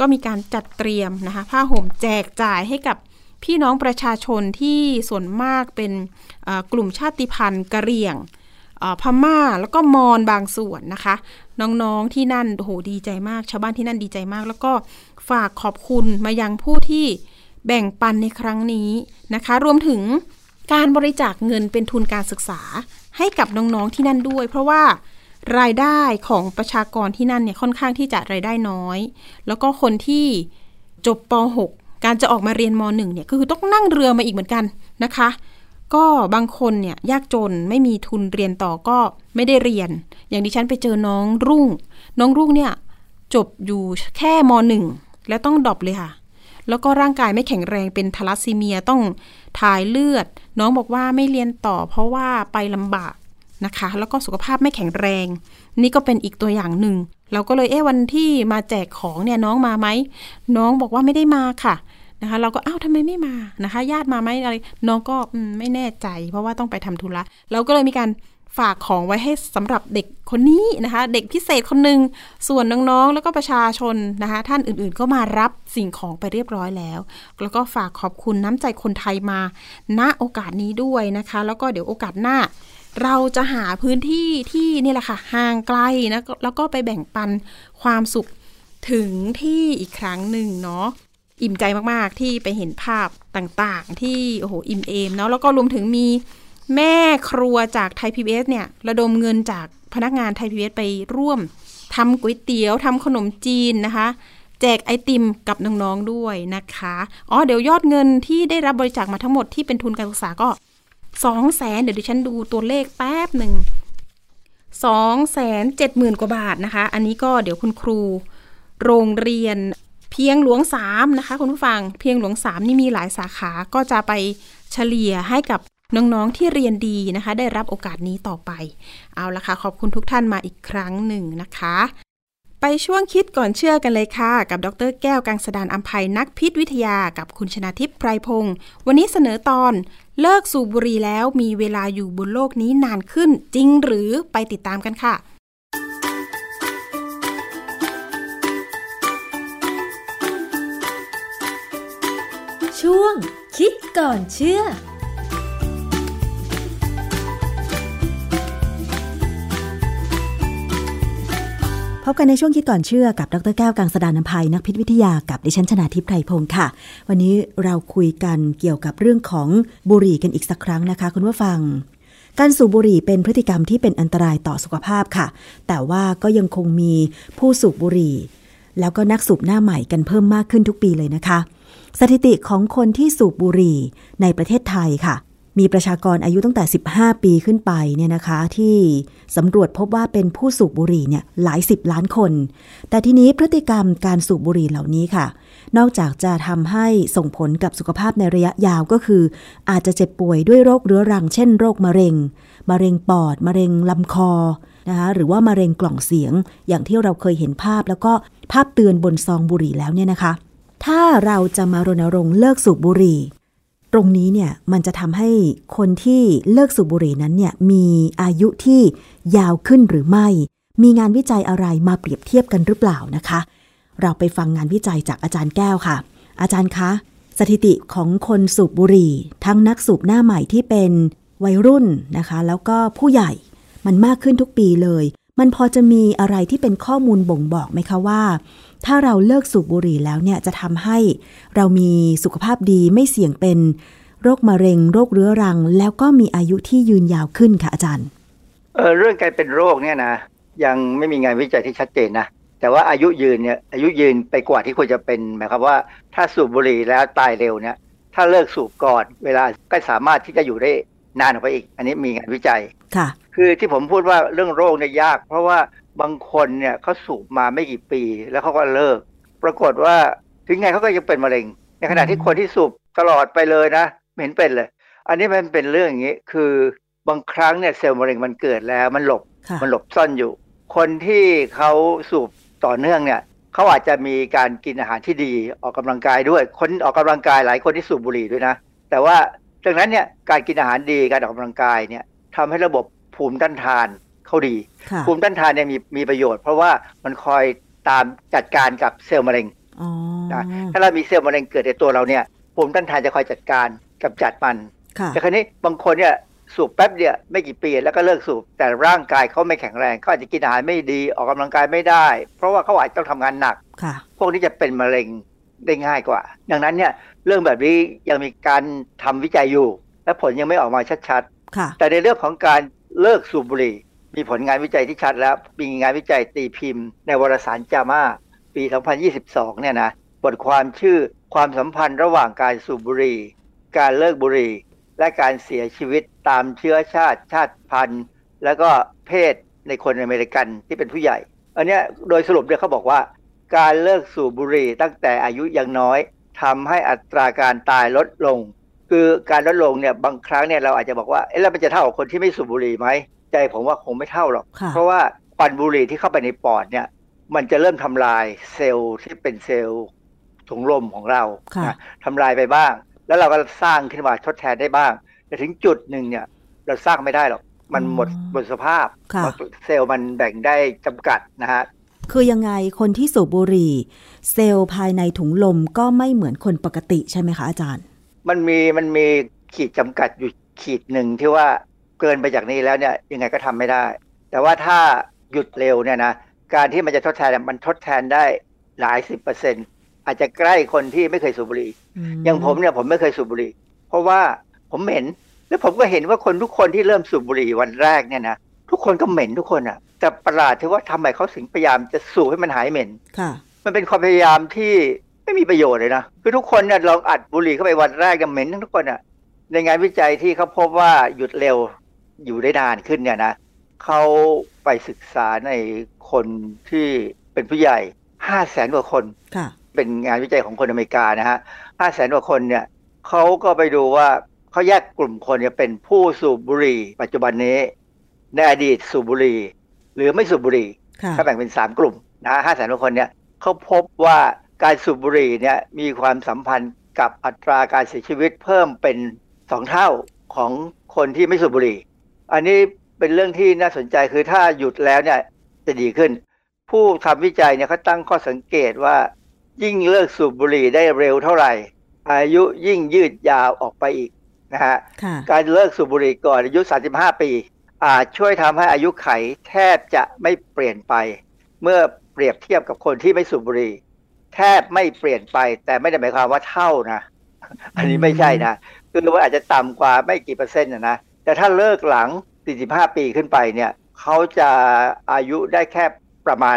Speaker 1: ก็มีการจัดเตรียมนะคะผ้าห่มแจกจ่ายให้กับ พี่น้องประชาชนที่ส่วนมากเป็นกลุ่มชาติพันธุ์กะเหรี่ยงพม่าแล้วก็มอญบางส่วนนะคะ น้องๆที่นั่นโหดีใจมาก ชาวบ้านที่นั่นดีใจมาก แล้วก็ฝากขอบคุณมายังผู้ที่แบ่งปันในครั้งนี้นะคะ รวมถึงการบริจาคเงินเป็นทุนการศึกษาให้กับน้องๆที่นั่นด้วย เพราะว่ารายได้ของประชากรที่นั่นเนี่ยค่อนข้างที่จะรายได้น้อย แล้วก็คนที่จบป .6 การจะออกมาเรียนม .1 เนี่ยก็คือต้องนั่งเรือมาอีกเหมือนกันนะคะ ก็บางคนเนี่ยยากจนไม่มีทุนเรียนต่อก็ไม่ได้เรียน อย่างดิฉันไปเจอน้องรุ่ง น้องรุ่งเนี่ยจบอยู่แค่มหนึ่งแล้วต้องดรอปเลยค่ะ แล้วก็ร่างกายไม่แข็งแรงเป็นทาลัสซีเมียต้องถ่ายเลือด น้องบอกว่าไม่เรียนต่อ เพราะว่าไปลำบากนะคะ แล้วก็สุขภาพไม่แข็งแรง นี่ก็เป็นอีกตัวอย่างหนึ่งเราก็เลยเอ๊ะวันที่มาแจกของเนี่ยน้องมาไหม น้องบอกว่าไม่ได้มาค่ะ นะคะ เราก็อ้าวทำไมไม่มานะคะ ญาติมาไหมอะไรน้องก็ไม่แน่ใจ เพราะว่าต้องไปทำธุระเราก็เลยมีการฝากของไว้ให้สำหรับเด็กคนนี้นะคะ เด็กพิเศษคนหนึ่งส่วนน้องๆ แล้วก็ประชาชนนะคะ ท่านอื่นๆก็มารับสิ่งของไปเรียบร้อยแล้ว แล้วก็ฝากขอบคุณน้ำใจคนไทยมาณโอกาสนี้ด้วยนะคะ แล้วก็เดี๋ยวโอกาสหน้า เราจะหาพื้นที่ที่นี่แหละค่ะห่างไกลนะแล้วก็ไปแบ่งปันความสุขถึงที่อีกครั้งหนึ่งเนาะ อิ่มใจมากๆ ที่ไปเห็นภาพต่างๆ ที่โอ้โหอิ่มเอมเนาะแล้วก็รวมถึงมีแม่ครัวจากไทยพีบีเนี่ยระดมเงินจากพนักงานไทยพีบีไปร่วมทำก๋วยเตี๋ยวทำขนมจีนนะคะ แจกไอติมกับน้องๆด้วยนะคะอ๋อเดี๋ยวยอดเงินที่ได้รับบริจาคมาทั้งหมดที่เป็นทุนการศึกษาก็สองแสนเดี๋ยวดิฉันดูตัวเลขแป๊บหนึ่งสองแสนเจ็ดหมื่นกว่าบาทนะคะ อันนี้ก็เดี๋ยวคุณครูโรงเรียน เพียงหลวงสามนะคะคุณผู้ฟังเพียงหลวงสามนี่มีหลายสาขาก็จะไปเฉลี่ยให้กับน้องๆที่เรียนดีนะคะ ได้รับโอกาสนี้ต่อไป เอาละค่ะ ขอบคุณทุกท่านมาอีกครั้งหนึ่งนะคะ ไปช่วงคิดก่อนเชื่อกันเลยค่ะ กับดรแก้วกังสดานอัมภัยนักพิษวิทยากับคุณชนาทิพย์ไพรพงศ์วันนี้เสนอตอน เลิกสูบบุหรี่แล้วมีเวลาอยู่บนโลกนี้นานขึ้นจริงหรือไปติดตามกันค่ะ
Speaker 6: ช่วง คิดก่อนเชื่อ
Speaker 7: พบกันในช่วงคิดก่อนเชื่อกับดรแก้วกังสดานนภัยนักพิษวิทยากับดิฉันชนาทิพย์ไพรพงศ์ค่ะ วันนี้เราคุยกันเกี่ยวกับเรื่องของบุหรี่กันอีกสักครั้งนะคะ คุณผู้ฟัง การสูบบุหรี่เป็นพฤติกรรมที่เป็นอันตรายต่อสุขภาพค่ะ แต่ว่าก็ยังคงมีผู้สูบบุหรี่ แล้วก็นักสูบหน้าใหม่กันเพิ่มมากขึ้นทุกปีเลยนะคะ สถิติของคนที่สูบบุหรี่ในประเทศไทยค่ะ มีประชากรอายุตั้งแต่ 15 ปีขึ้นไปเนี่ยนะคะ ที่สำรวจพบว่าเป็นผู้สูบบุหรี่เนี่ยหลายสิบล้านคน แต่ทีนี้พฤติกรรมการสูบบุหรี่เหล่านี้ค่ะ นอกจากจะทำให้ส่งผลกับสุขภาพในระยะยาวก็คือ อาจจะเจ็บป่วยด้วยโรคเรื้อรัง เช่นโรคมะเร็ง มะเร็งปอด มะเร็งลำคอนะคะหรือว่ามะเร็งกล่องเสียง อย่างที่เราเคยเห็นภาพแล้วก็ภาพเตือนบนซองบุหรี่แล้วเนี่ยนะคะ ถ้าเราจะมารณรงค์เลิกสูบบุหรี่ ตรงนี้เนี่ยมันจะทำให้คนที่เลิกสูบบุหรี่นั้นเนี่ยมีอายุที่ยาวขึ้นหรือไม่ มีงานวิจัยอะไรมาเปรียบเทียบกันหรือเปล่านะคะ เราไปฟังงานวิจัยจากอาจารย์แก้วค่ะ อาจารย์คะ สถิติของคนสูบบุหรี่ ทั้งนักสูบหน้าใหม่ที่เป็นวัยรุ่นนะคะ แล้วก็ผู้ใหญ่มันมากขึ้นทุกปีเลย มันพอจะมีอะไรที่เป็นข้อมูลบ่งบอกไหมคะว่า ถ้าเราเลิกสูบบุหรี่แล้วเนี่ยจะทำให้เรามีสุขภาพดีไม่เสี่ยงเป็นโรคมะเร็ง โรคเรื้อรัง แล้วก็มีอายุที่ยืนยาวขึ้นค่ะอาจารย์
Speaker 8: เออเรื่องการเป็นโรคเนี่ยนะยังไม่มีงานวิจัยที่ชัดเจนนะแต่ว่าอายุยืนเนี่ยอายุยืนไปกว่าที่ควรจะเป็นหมายความว่า ถ้าสูบบุหรี่แล้วตายเร็วเนี่ย ถ้าเลิกสูบก่อน เวลาก็สามารถที่จะอยู่ได้นานออกไปอีก อันนี้มีงานวิจัย
Speaker 7: ค่ะ
Speaker 8: คือที่ผมพูดว่าเรื่องโรคเนี่ยยาก เพราะว่า บางคนเนี่ยเขาสูบมาไม่กี่ปี แล้วเขาก็เลิก ปรากฏว่าถึงไงเขาก็ยังเป็นมะเร็ง ในขณะที่คนที่สูบตลอดไปเลยนะไม่เห็นเป็นเลย อันนี้มันเป็นเรื่องอย่างนี้คือบางครั้งเนี่ยเซลล์มะเร็งมันเกิดแล้วมันหลบมันหลบซ่อนอยู่ คนที่เขาสูบต่อเนื่องเนี่ยเขาอาจจะมีการกินอาหารที่ดีออกกำลังกายด้วย คนออกกำลังกายหลายคนที่สูบบุหรี่ด้วยนะ แต่ว่าดังนั้นเนี่ยการกินอาหารดีการออกกำลังกายเนี่ยทำให้ระบบภูมิต้านทาน เขาดี ภูมิต้านทานเนี่ยมีมีประโยชน์ เพราะว่ามันคอยตามจัดการกับเซลล์มะเร็งนะถ้าเรามีเซลล์มะเร็งเกิดในตัวเราเนี่ยภูมิต้านทานจะคอยจัดการกับจัดมัน แต่ครั้นี้บางคนเนี่ยสูบแป๊บเดียวไม่กี่ปีแล้วก็เลิกสูบแต่ร่างกายเขาไม่แข็งแรงเขาอาจจะกินอาหารไม่ดีออกกำลังกายไม่ได้ เพราะว่าเขาอาจจะต้องทำงานหนักพวกนี้จะเป็นมะเร็งได้ง่ายกว่า ดังนั้นเนี่ยเรื่องแบบนี้ยังมีการทำวิจัยอยู่ และผลยังไม่ออกมาชัดๆแต่ในเรื่องของการเลิกสูบบุหรี่ มีผลงานวิจัยที่ชัดแล้ว มีงานวิจัยตีพิมพ์ ในวารสารจามาปี 2022 เนี่ยนะ บทความชื่อความสัมพันธ์ระหว่างการสูบบุหรี่ การเลิกบุหรี่ และการเสียชีวิตตามเชื้อชาติชาติพันธุ์ แล้วก็เพศในคนอเมริกันที่เป็นผู้ใหญ่ อันนี้โดยสรุปเนี่ยเขาบอกว่า การเลิกสูบบุหรี่ตั้งแต่อายุยังน้อยทำให้อัตราการตายลดลง คือการลดลงเนี่ยบางครั้งเนี่ยเราอาจจะบอกว่าเอ๊ะแล้วมันจะเท่ากับคนที่ไม่สูบบุหรี่ไหม ใจผมว่าคงไม่เท่าหรอก
Speaker 7: ค่ะ
Speaker 8: เพราะว่าควันบุหรี่ที่เข้าไปในปอดเนี่ย มันจะเริ่มทำลายเซลล์ที่เป็นเซลล์ถุงลมของเรา
Speaker 7: ค่ะ
Speaker 8: นะทำลายไปบ้าง แล้วเราก็สร้างขึ้นมาทดแทนได้บ้าง แต่ถึงจุดหนึ่งเนี่ย เราสร้างไม่ได้หรอก มันหมด
Speaker 7: อืม
Speaker 8: หมดสภาพ
Speaker 7: ค่ะ
Speaker 8: เซลล์มันแบ่งได้จำกัดนะฮะ
Speaker 7: คือยังไงคนที่สูบบุหรี่ เซลล์ภายในถุงลมก็ไม่เหมือนคนปกติใช่ไหมคะอาจารย์
Speaker 8: มันมีมันมีขีดจำกัดอยู่ขีดหนึ่งที่ว่า เกินไปจากนี้แล้วเนี่ยยังไงก็ทำไม่ได้ แต่ว่าถ้าหยุดเร็วเนี่ยนะการที่มันจะทดแทนเนี่ยมันทดแทนได้หลายสิบเปอร์เซ็นต์อาจจะใกล้คนที่ไม่เคยสูบบุหรี่อย่างผมเนี่ยผมไม่เคยสูบบุหรี่ เพราะว่าผมเหม็นแล้วผมก็เห็นว่าคนทุกคนที่เริ่มสูบบุหรี่วันแรกเนี่ยนะทุกคนก็เหม็นทุกคนอะ แต่ประหลาดที่ว่าทำไมเขาถึงพยายามจะสูบให้มันหายเหม็น
Speaker 7: ค่ะ
Speaker 8: มันเป็นความพยายามที่ไม่มีประโยชน์เลยนะคือทุกคนเนี่ยลองอัดบุหรี่เข้าไปวันแรกเนี่ยเหม็นทั้งทุกคนอะในงานวิจัยที่เขาพบว่าหยุดเร็ว อยู่ได้นานขึ้นเนี่ยนะเขาไปศึกษาในคนที่เป็นผู้ใหญ่ห้าแสนกว่าคน
Speaker 7: ค่ะ
Speaker 8: เป็นงานวิจัยของคนอเมริกานะฮะห้าแสนกว่าคนเนี่ยเขาก็ไปดูว่าเขาแยกกลุ่มคนเนี่ยเป็นผู้สูบบุหรี่ปัจจุบันนี้ในอดีตสูบบุหรี่หรือไม่สูบบุหรี่
Speaker 7: ค่ะ
Speaker 8: เขาแบ่งเป็นสามกลุ่มนะฮะห้าแสนกว่าคนเนี่ยเขาพบว่าการสูบบุหรี่เนี่ยมีความสัมพันธ์กับอัตราการเสียชีวิตเพิ่มเป็นสองเท่าของคนที่ไม่สูบบุหรี่ อันนี้เป็นเรื่องที่น่าสนใจคือถ้าหยุดแล้วเนี่ยจะดีขึ้น ผู้ทำวิจัยเนี่ยเขาตั้งข้อสังเกตว่า ยิ่งเลิกสูบบุหรี่ได้เร็วเท่าไหร่ อายุยิ่งยืดยาวออกไปอีกนะฮะ
Speaker 7: ค่ะ
Speaker 8: การเลิกสูบบุหรี่ก่อนอายุ 35 ปี อาจช่วยทำให้อายุไขแทบจะไม่เปลี่ยนไป เมื่อเปรียบเทียบกับคนที่ไม่สูบบุหรี่ แทบไม่เปลี่ยนไป แต่ไม่ได้หมายความว่าเท่านะ อันนี้ไม่ใช่นะคือว่าอาจจะต่ำกว่าไม่กี่เปอร์เซ็นต์นะนะ แต่ถ้าเลิกหลัง 45 ปีขึ้นไปเนี่ยเขาจะอายุได้แค่ประมาณ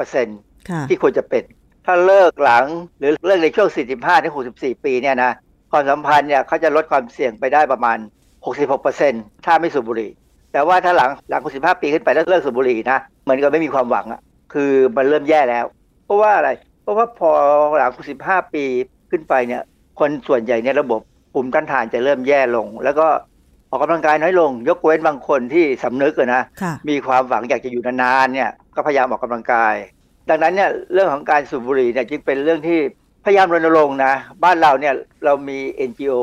Speaker 8: 90%
Speaker 7: ค่ะ
Speaker 8: ที่ควรจะเป็น ถ้าเลิกหลังหรือเลิกในช่วง 45 ถึง 64 ปีเนี่ยนะความสัมพันธ์เนี่ยเขาจะลดความเสี่ยงไปได้ประมาณ 66%ถ้าไม่สูบบุหรี่ แต่ว่าถ้าหลังหลัง 65 ปีขึ้นไปแล้วเลิกสูบบุหรี่นะเหมือนกับไม่มีความหวังอะคือมันเริ่มแย่แล้ว เพราะว่าอะไร เพราะว่าพอหลัง 65 ปีขึ้นไปเนี่ยคนส่วนใหญ่เนี่ยระบบภูมิต้านทานจะเริ่มแย่ลง แล้วก็ ออกกำลังกายน้อยลง ยกเว้นบางคนที่สำนึกอะนะ
Speaker 7: ค่ะ
Speaker 8: มีความหวังอยากจะอยู่นานๆเนี่ยก็พยายามออกกำลังกาย ดังนั้นเนี่ยเรื่องของการสูบบุหรี่เนี่ยจึงเป็นเรื่องที่พยายามรณรงค์นะบ้านเราเนี่ยเรามี NGO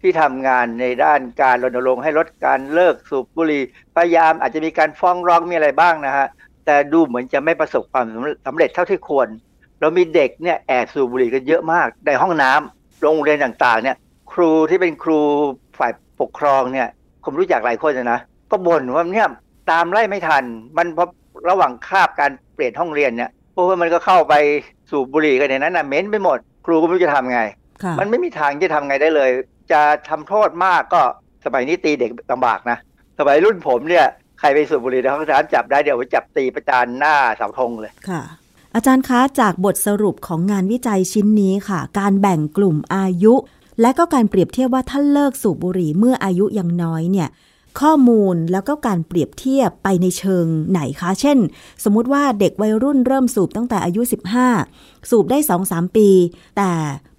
Speaker 8: ที่ทำงานในด้านการรณรงค์ให้ลดการเลิกสูบบุหรี่พยายามอาจจะมีการฟ้องร้องมีอะไรบ้างนะฮะแต่ดูเหมือนจะไม่ประสบความสำเร็จเท่าที่ควร เรามีเด็กเนี่ยแอบสูบบุหรี่กันเยอะมากในห้องน้ำโรงเรียนต่างๆเนี่ยครูที่เป็นครูฝ่าย ปกครองเนี่ยผมรู้จักหลายคนนะ ก็บ่นว่าเนี่ยตามไล่ไม่ทัน มันพอระหว่างคาบการเปลี่ยนห้องเรียนเนี่ยพวกมันก็เข้าไปสูบบุหรี่กันในนั้นนะเหม็นไปหมด ครูก็ไม่รู้จะทำไง
Speaker 7: ค่ะ
Speaker 8: มันไม่มีทางที่จะทำไงได้เลย จะทำโทษมากก็สมัยนี้ตีเด็กลำบากนะสมัยรุ่นผมเนี่ยใครไปสูบบุหรี่ในห้องน้ำจับได้เดี๋ยวไปจับตีประจานหน้าเสาธงเลย
Speaker 7: ค่ะอาจารย์คะจากบทสรุปของงานวิจัยชิ้นนี้ค่ะ การแบ่งกลุ่มอายุ และก็การเปรียบเทียบว่าถ้าเลิกสูบบุหรี่เมื่ออายุยังน้อยเนี่ยข้อมูลแล้วก็การเปรียบเทียบไปในเชิงไหนคะ เช่น สมมุติว่าเด็กวัยรุ่นเริ่มสูบตั้งแต่อายุ 15 สูบได้ 2-3 ปี แต่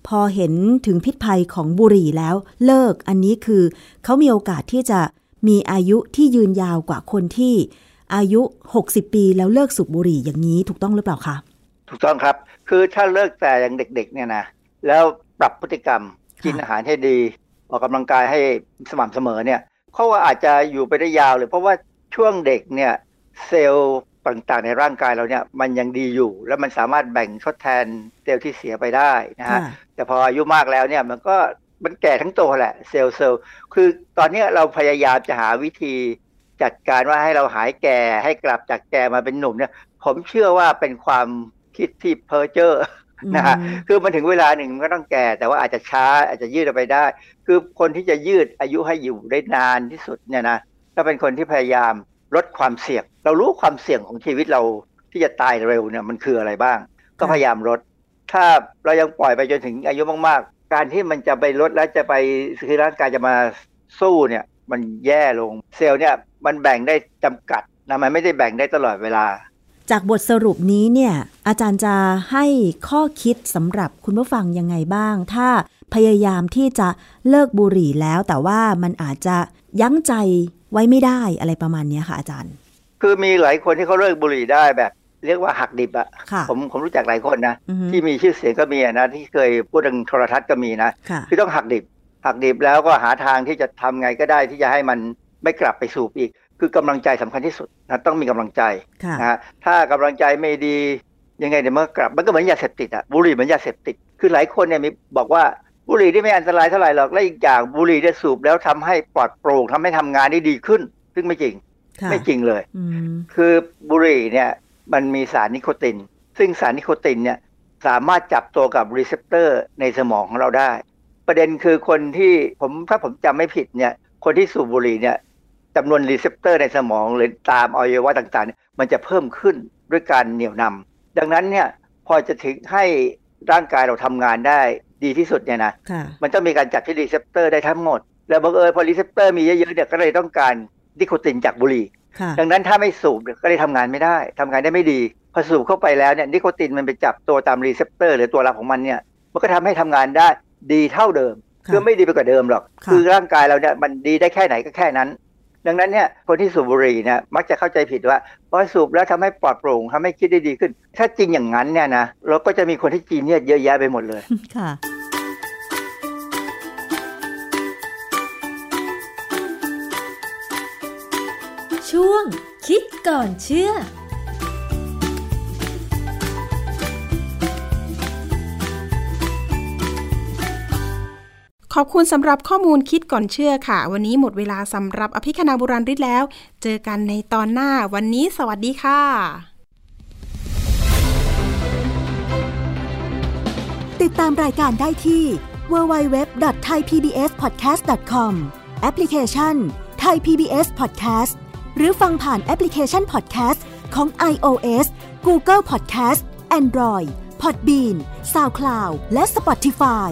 Speaker 7: พอเห็นถึงพิษภัยของบุหรี่แล้วเลิกอันนี้คือ เขามีโอกาสที่จะมีอายุที่ยืนยาวกว่าคนที่อายุ 60 ปีแล้วเลิกสูบบุหรี่อย่างนี้ถูกต้องหรือเปล่าคะ
Speaker 8: ถูกต้องครับ คือถ้าเลิกแต่ยังเด็กๆเนี่ยนะ แล้วปรับพฤติกรรม กินอาหารให้ดี ออกกำลังกายให้สม่ำเสมอเนี่ยเขาว่าอาจจะอยู่ไปได้ยาวเลย เพราะว่าช่วงเด็กเนี่ยเซลล์ต่างๆในร่างกายเราเนี่ยมันยังดีอยู่ แล้วมันสามารถแบ่งทดแทนเซลล์ที่เสียไปได้นะฮะ
Speaker 7: ค่ะ
Speaker 8: แต่พออายุมากแล้วเนี่ยมันก็มันแก่ทั้งตัวแหละเซลล์เซลล์คือตอนเนี้ยเราพยายามจะหาวิธีจัดการว่าให้เราหายแก่ให้กลับจากแก่มาเป็นหนุ่มเนี่ย ผมเชื่อว่าเป็นความคิดที่เพ้อเจ้อ นะฮะ
Speaker 7: อืม
Speaker 8: คือมันถึงเวลาหนึ่งมันก็ต้องแก่ แต่ว่าอาจจะช้าอาจจะยืดออกไปได้ คือคนที่จะยืดอายุให้อยู่ได้นานที่สุดเนี่ยนะถ้าเป็นคนที่พยายามลดความเสี่ยง เรารู้ความเสี่ยงของชีวิตเราที่จะตายเร็วเนี่ยมันคืออะไรบ้าง ก็พยายามลด ถ้าเรายังปล่อยไปจนถึงอายุมากๆ การที่มันจะไปลดแล้วจะไปคือร่างกายจะมาสู้เนี่ยมันแย่ลงเซลล์เนี่ยมันแบ่งได้จำกัดนะมันไม่ได้แบ่งได้ตลอดเวลา
Speaker 7: จากบทสรุปนี้เนี่ยอาจารย์จะให้ข้อคิดสำหรับคุณผู้ฟังยังไงบ้าง ถ้าพยายามที่จะเลิกบุหรี่แล้ว แต่ว่ามันอาจจะยั้งใจไว้ไม่ได้อะไรประมาณนี้ค่ะอาจารย์
Speaker 8: คือมีหลายคนที่เขาเลิกบุหรี่ได้แบบ เรียกว่าหักดิบอะ
Speaker 7: ค่ะ
Speaker 8: ผมผมรู้จักหลายคนนะ
Speaker 7: อือฮึ
Speaker 8: ที่มีชื่อเสียงก็มีอะนะที่เคยพูดทางโทรทัศน์ก็มีนะ
Speaker 7: ค่ะ
Speaker 8: คือต้องหักดิบหักดิบแล้วก็หาทางที่จะทำไงก็ได้ที่จะให้มันไม่กลับไปสูบอีก คือกำลังใจสำคัญที่สุดนะต้องมีกำลังใจ
Speaker 7: ค่ะ
Speaker 8: นะฮะถ้ากำลังใจไม่ดียังไงเดี๋ยวมันก็กลับมันก็เหมือนยาเสพติดอะบุหรี่เหมือนยาเสพติด คือหลายคนเนี่ยมีบอกว่าบุหรี่ที่ไม่อันตรายเท่าไหร่หรอกและอีกอย่างบุหรี่ได้สูบแล้วทำให้ปลอดโปร่งทำให้ทำงานได้ดีขึ้น ซึ่งไม่จริง
Speaker 7: ค่ะ
Speaker 8: ไม่จริงเลย
Speaker 7: อืม
Speaker 8: คือบุหรี่เนี่ยมันมีสารนิโคติน ซึ่งสารนิโคตินเนี่ยสามารถจับตัวกับ receptor ในสมองของเราได้ ประเด็นคือคนที่ผมถ้าผมจำไม่ผิดเนี่ยคนที่สูบบุหรี่เนี่ย จำนวน receptor ในสมองหรือตามอวัยวะต่างๆเนี่ยมันจะเพิ่มขึ้นด้วยการเหนี่ยวนำดังนั้นเนี่ยพอจะถึงให้ร่างกายเราทำงานได้ดีที่สุดเนี่ยนะ
Speaker 7: ค่ะ
Speaker 8: มันต้องมีการจับที่ receptor ได้ทั้งหมด แล้วบังเอิญพอ receptor มีเยอะๆเนี่ยก็เลยต้องการนิโคตินจากบุหรี่
Speaker 7: ค่ะ
Speaker 8: ดังนั้นถ้าไม่สูบเนี่ยก็เลยทำงานไม่ได้ทำงานได้ไม่ดีพอสูบเข้าไปแล้วเนี่ยนิโคตินมันไปจับตัวตาม receptor หรือตัวรับของมันเนี่ยมันก็ทำให้ทำงานได้ดีเท่าเดิม
Speaker 7: ค่ะ
Speaker 8: คือไม่ดีไปกว่าเดิมหรอก
Speaker 7: ค่ะ
Speaker 8: คือร่างกายเราเนี่ยมันดีได้แค่ไหนก็แค่นั้น ดังนั้นเนี่ยคนที่สูบบุหรี่เนี่ยมักจะเข้าใจผิดว่าพอสูบแล้วทำให้ปลอดโปร่งทำให้คิดได้ดีขึ้น ถ้าจริงอย่างนั้นเนี่ยนะเราก็จะมีคนที่จีนเนี่ยเยอะแยะไปหมดเลย
Speaker 7: ค่ะ
Speaker 6: ช่วงคิดก่อนเชื่อ
Speaker 1: ขอบคุณสำหรับข้อมูลคิดก่อนเชื่อค่ะ วันนี้หมดเวลาสำหรับอภิคณาบุราริศแล้ว เจอกันในตอนหน้าวันนี้ สวัสดีค่ะ
Speaker 7: ติดตามรายการได้ที่ www.thaipbspodcast.com แอปพลิเคชัน Thai PBS Podcast หรือฟังผ่านแอปพลิเคชัน Podcast ของ iOS Google Podcast Android Podbean SoundCloud และ Spotify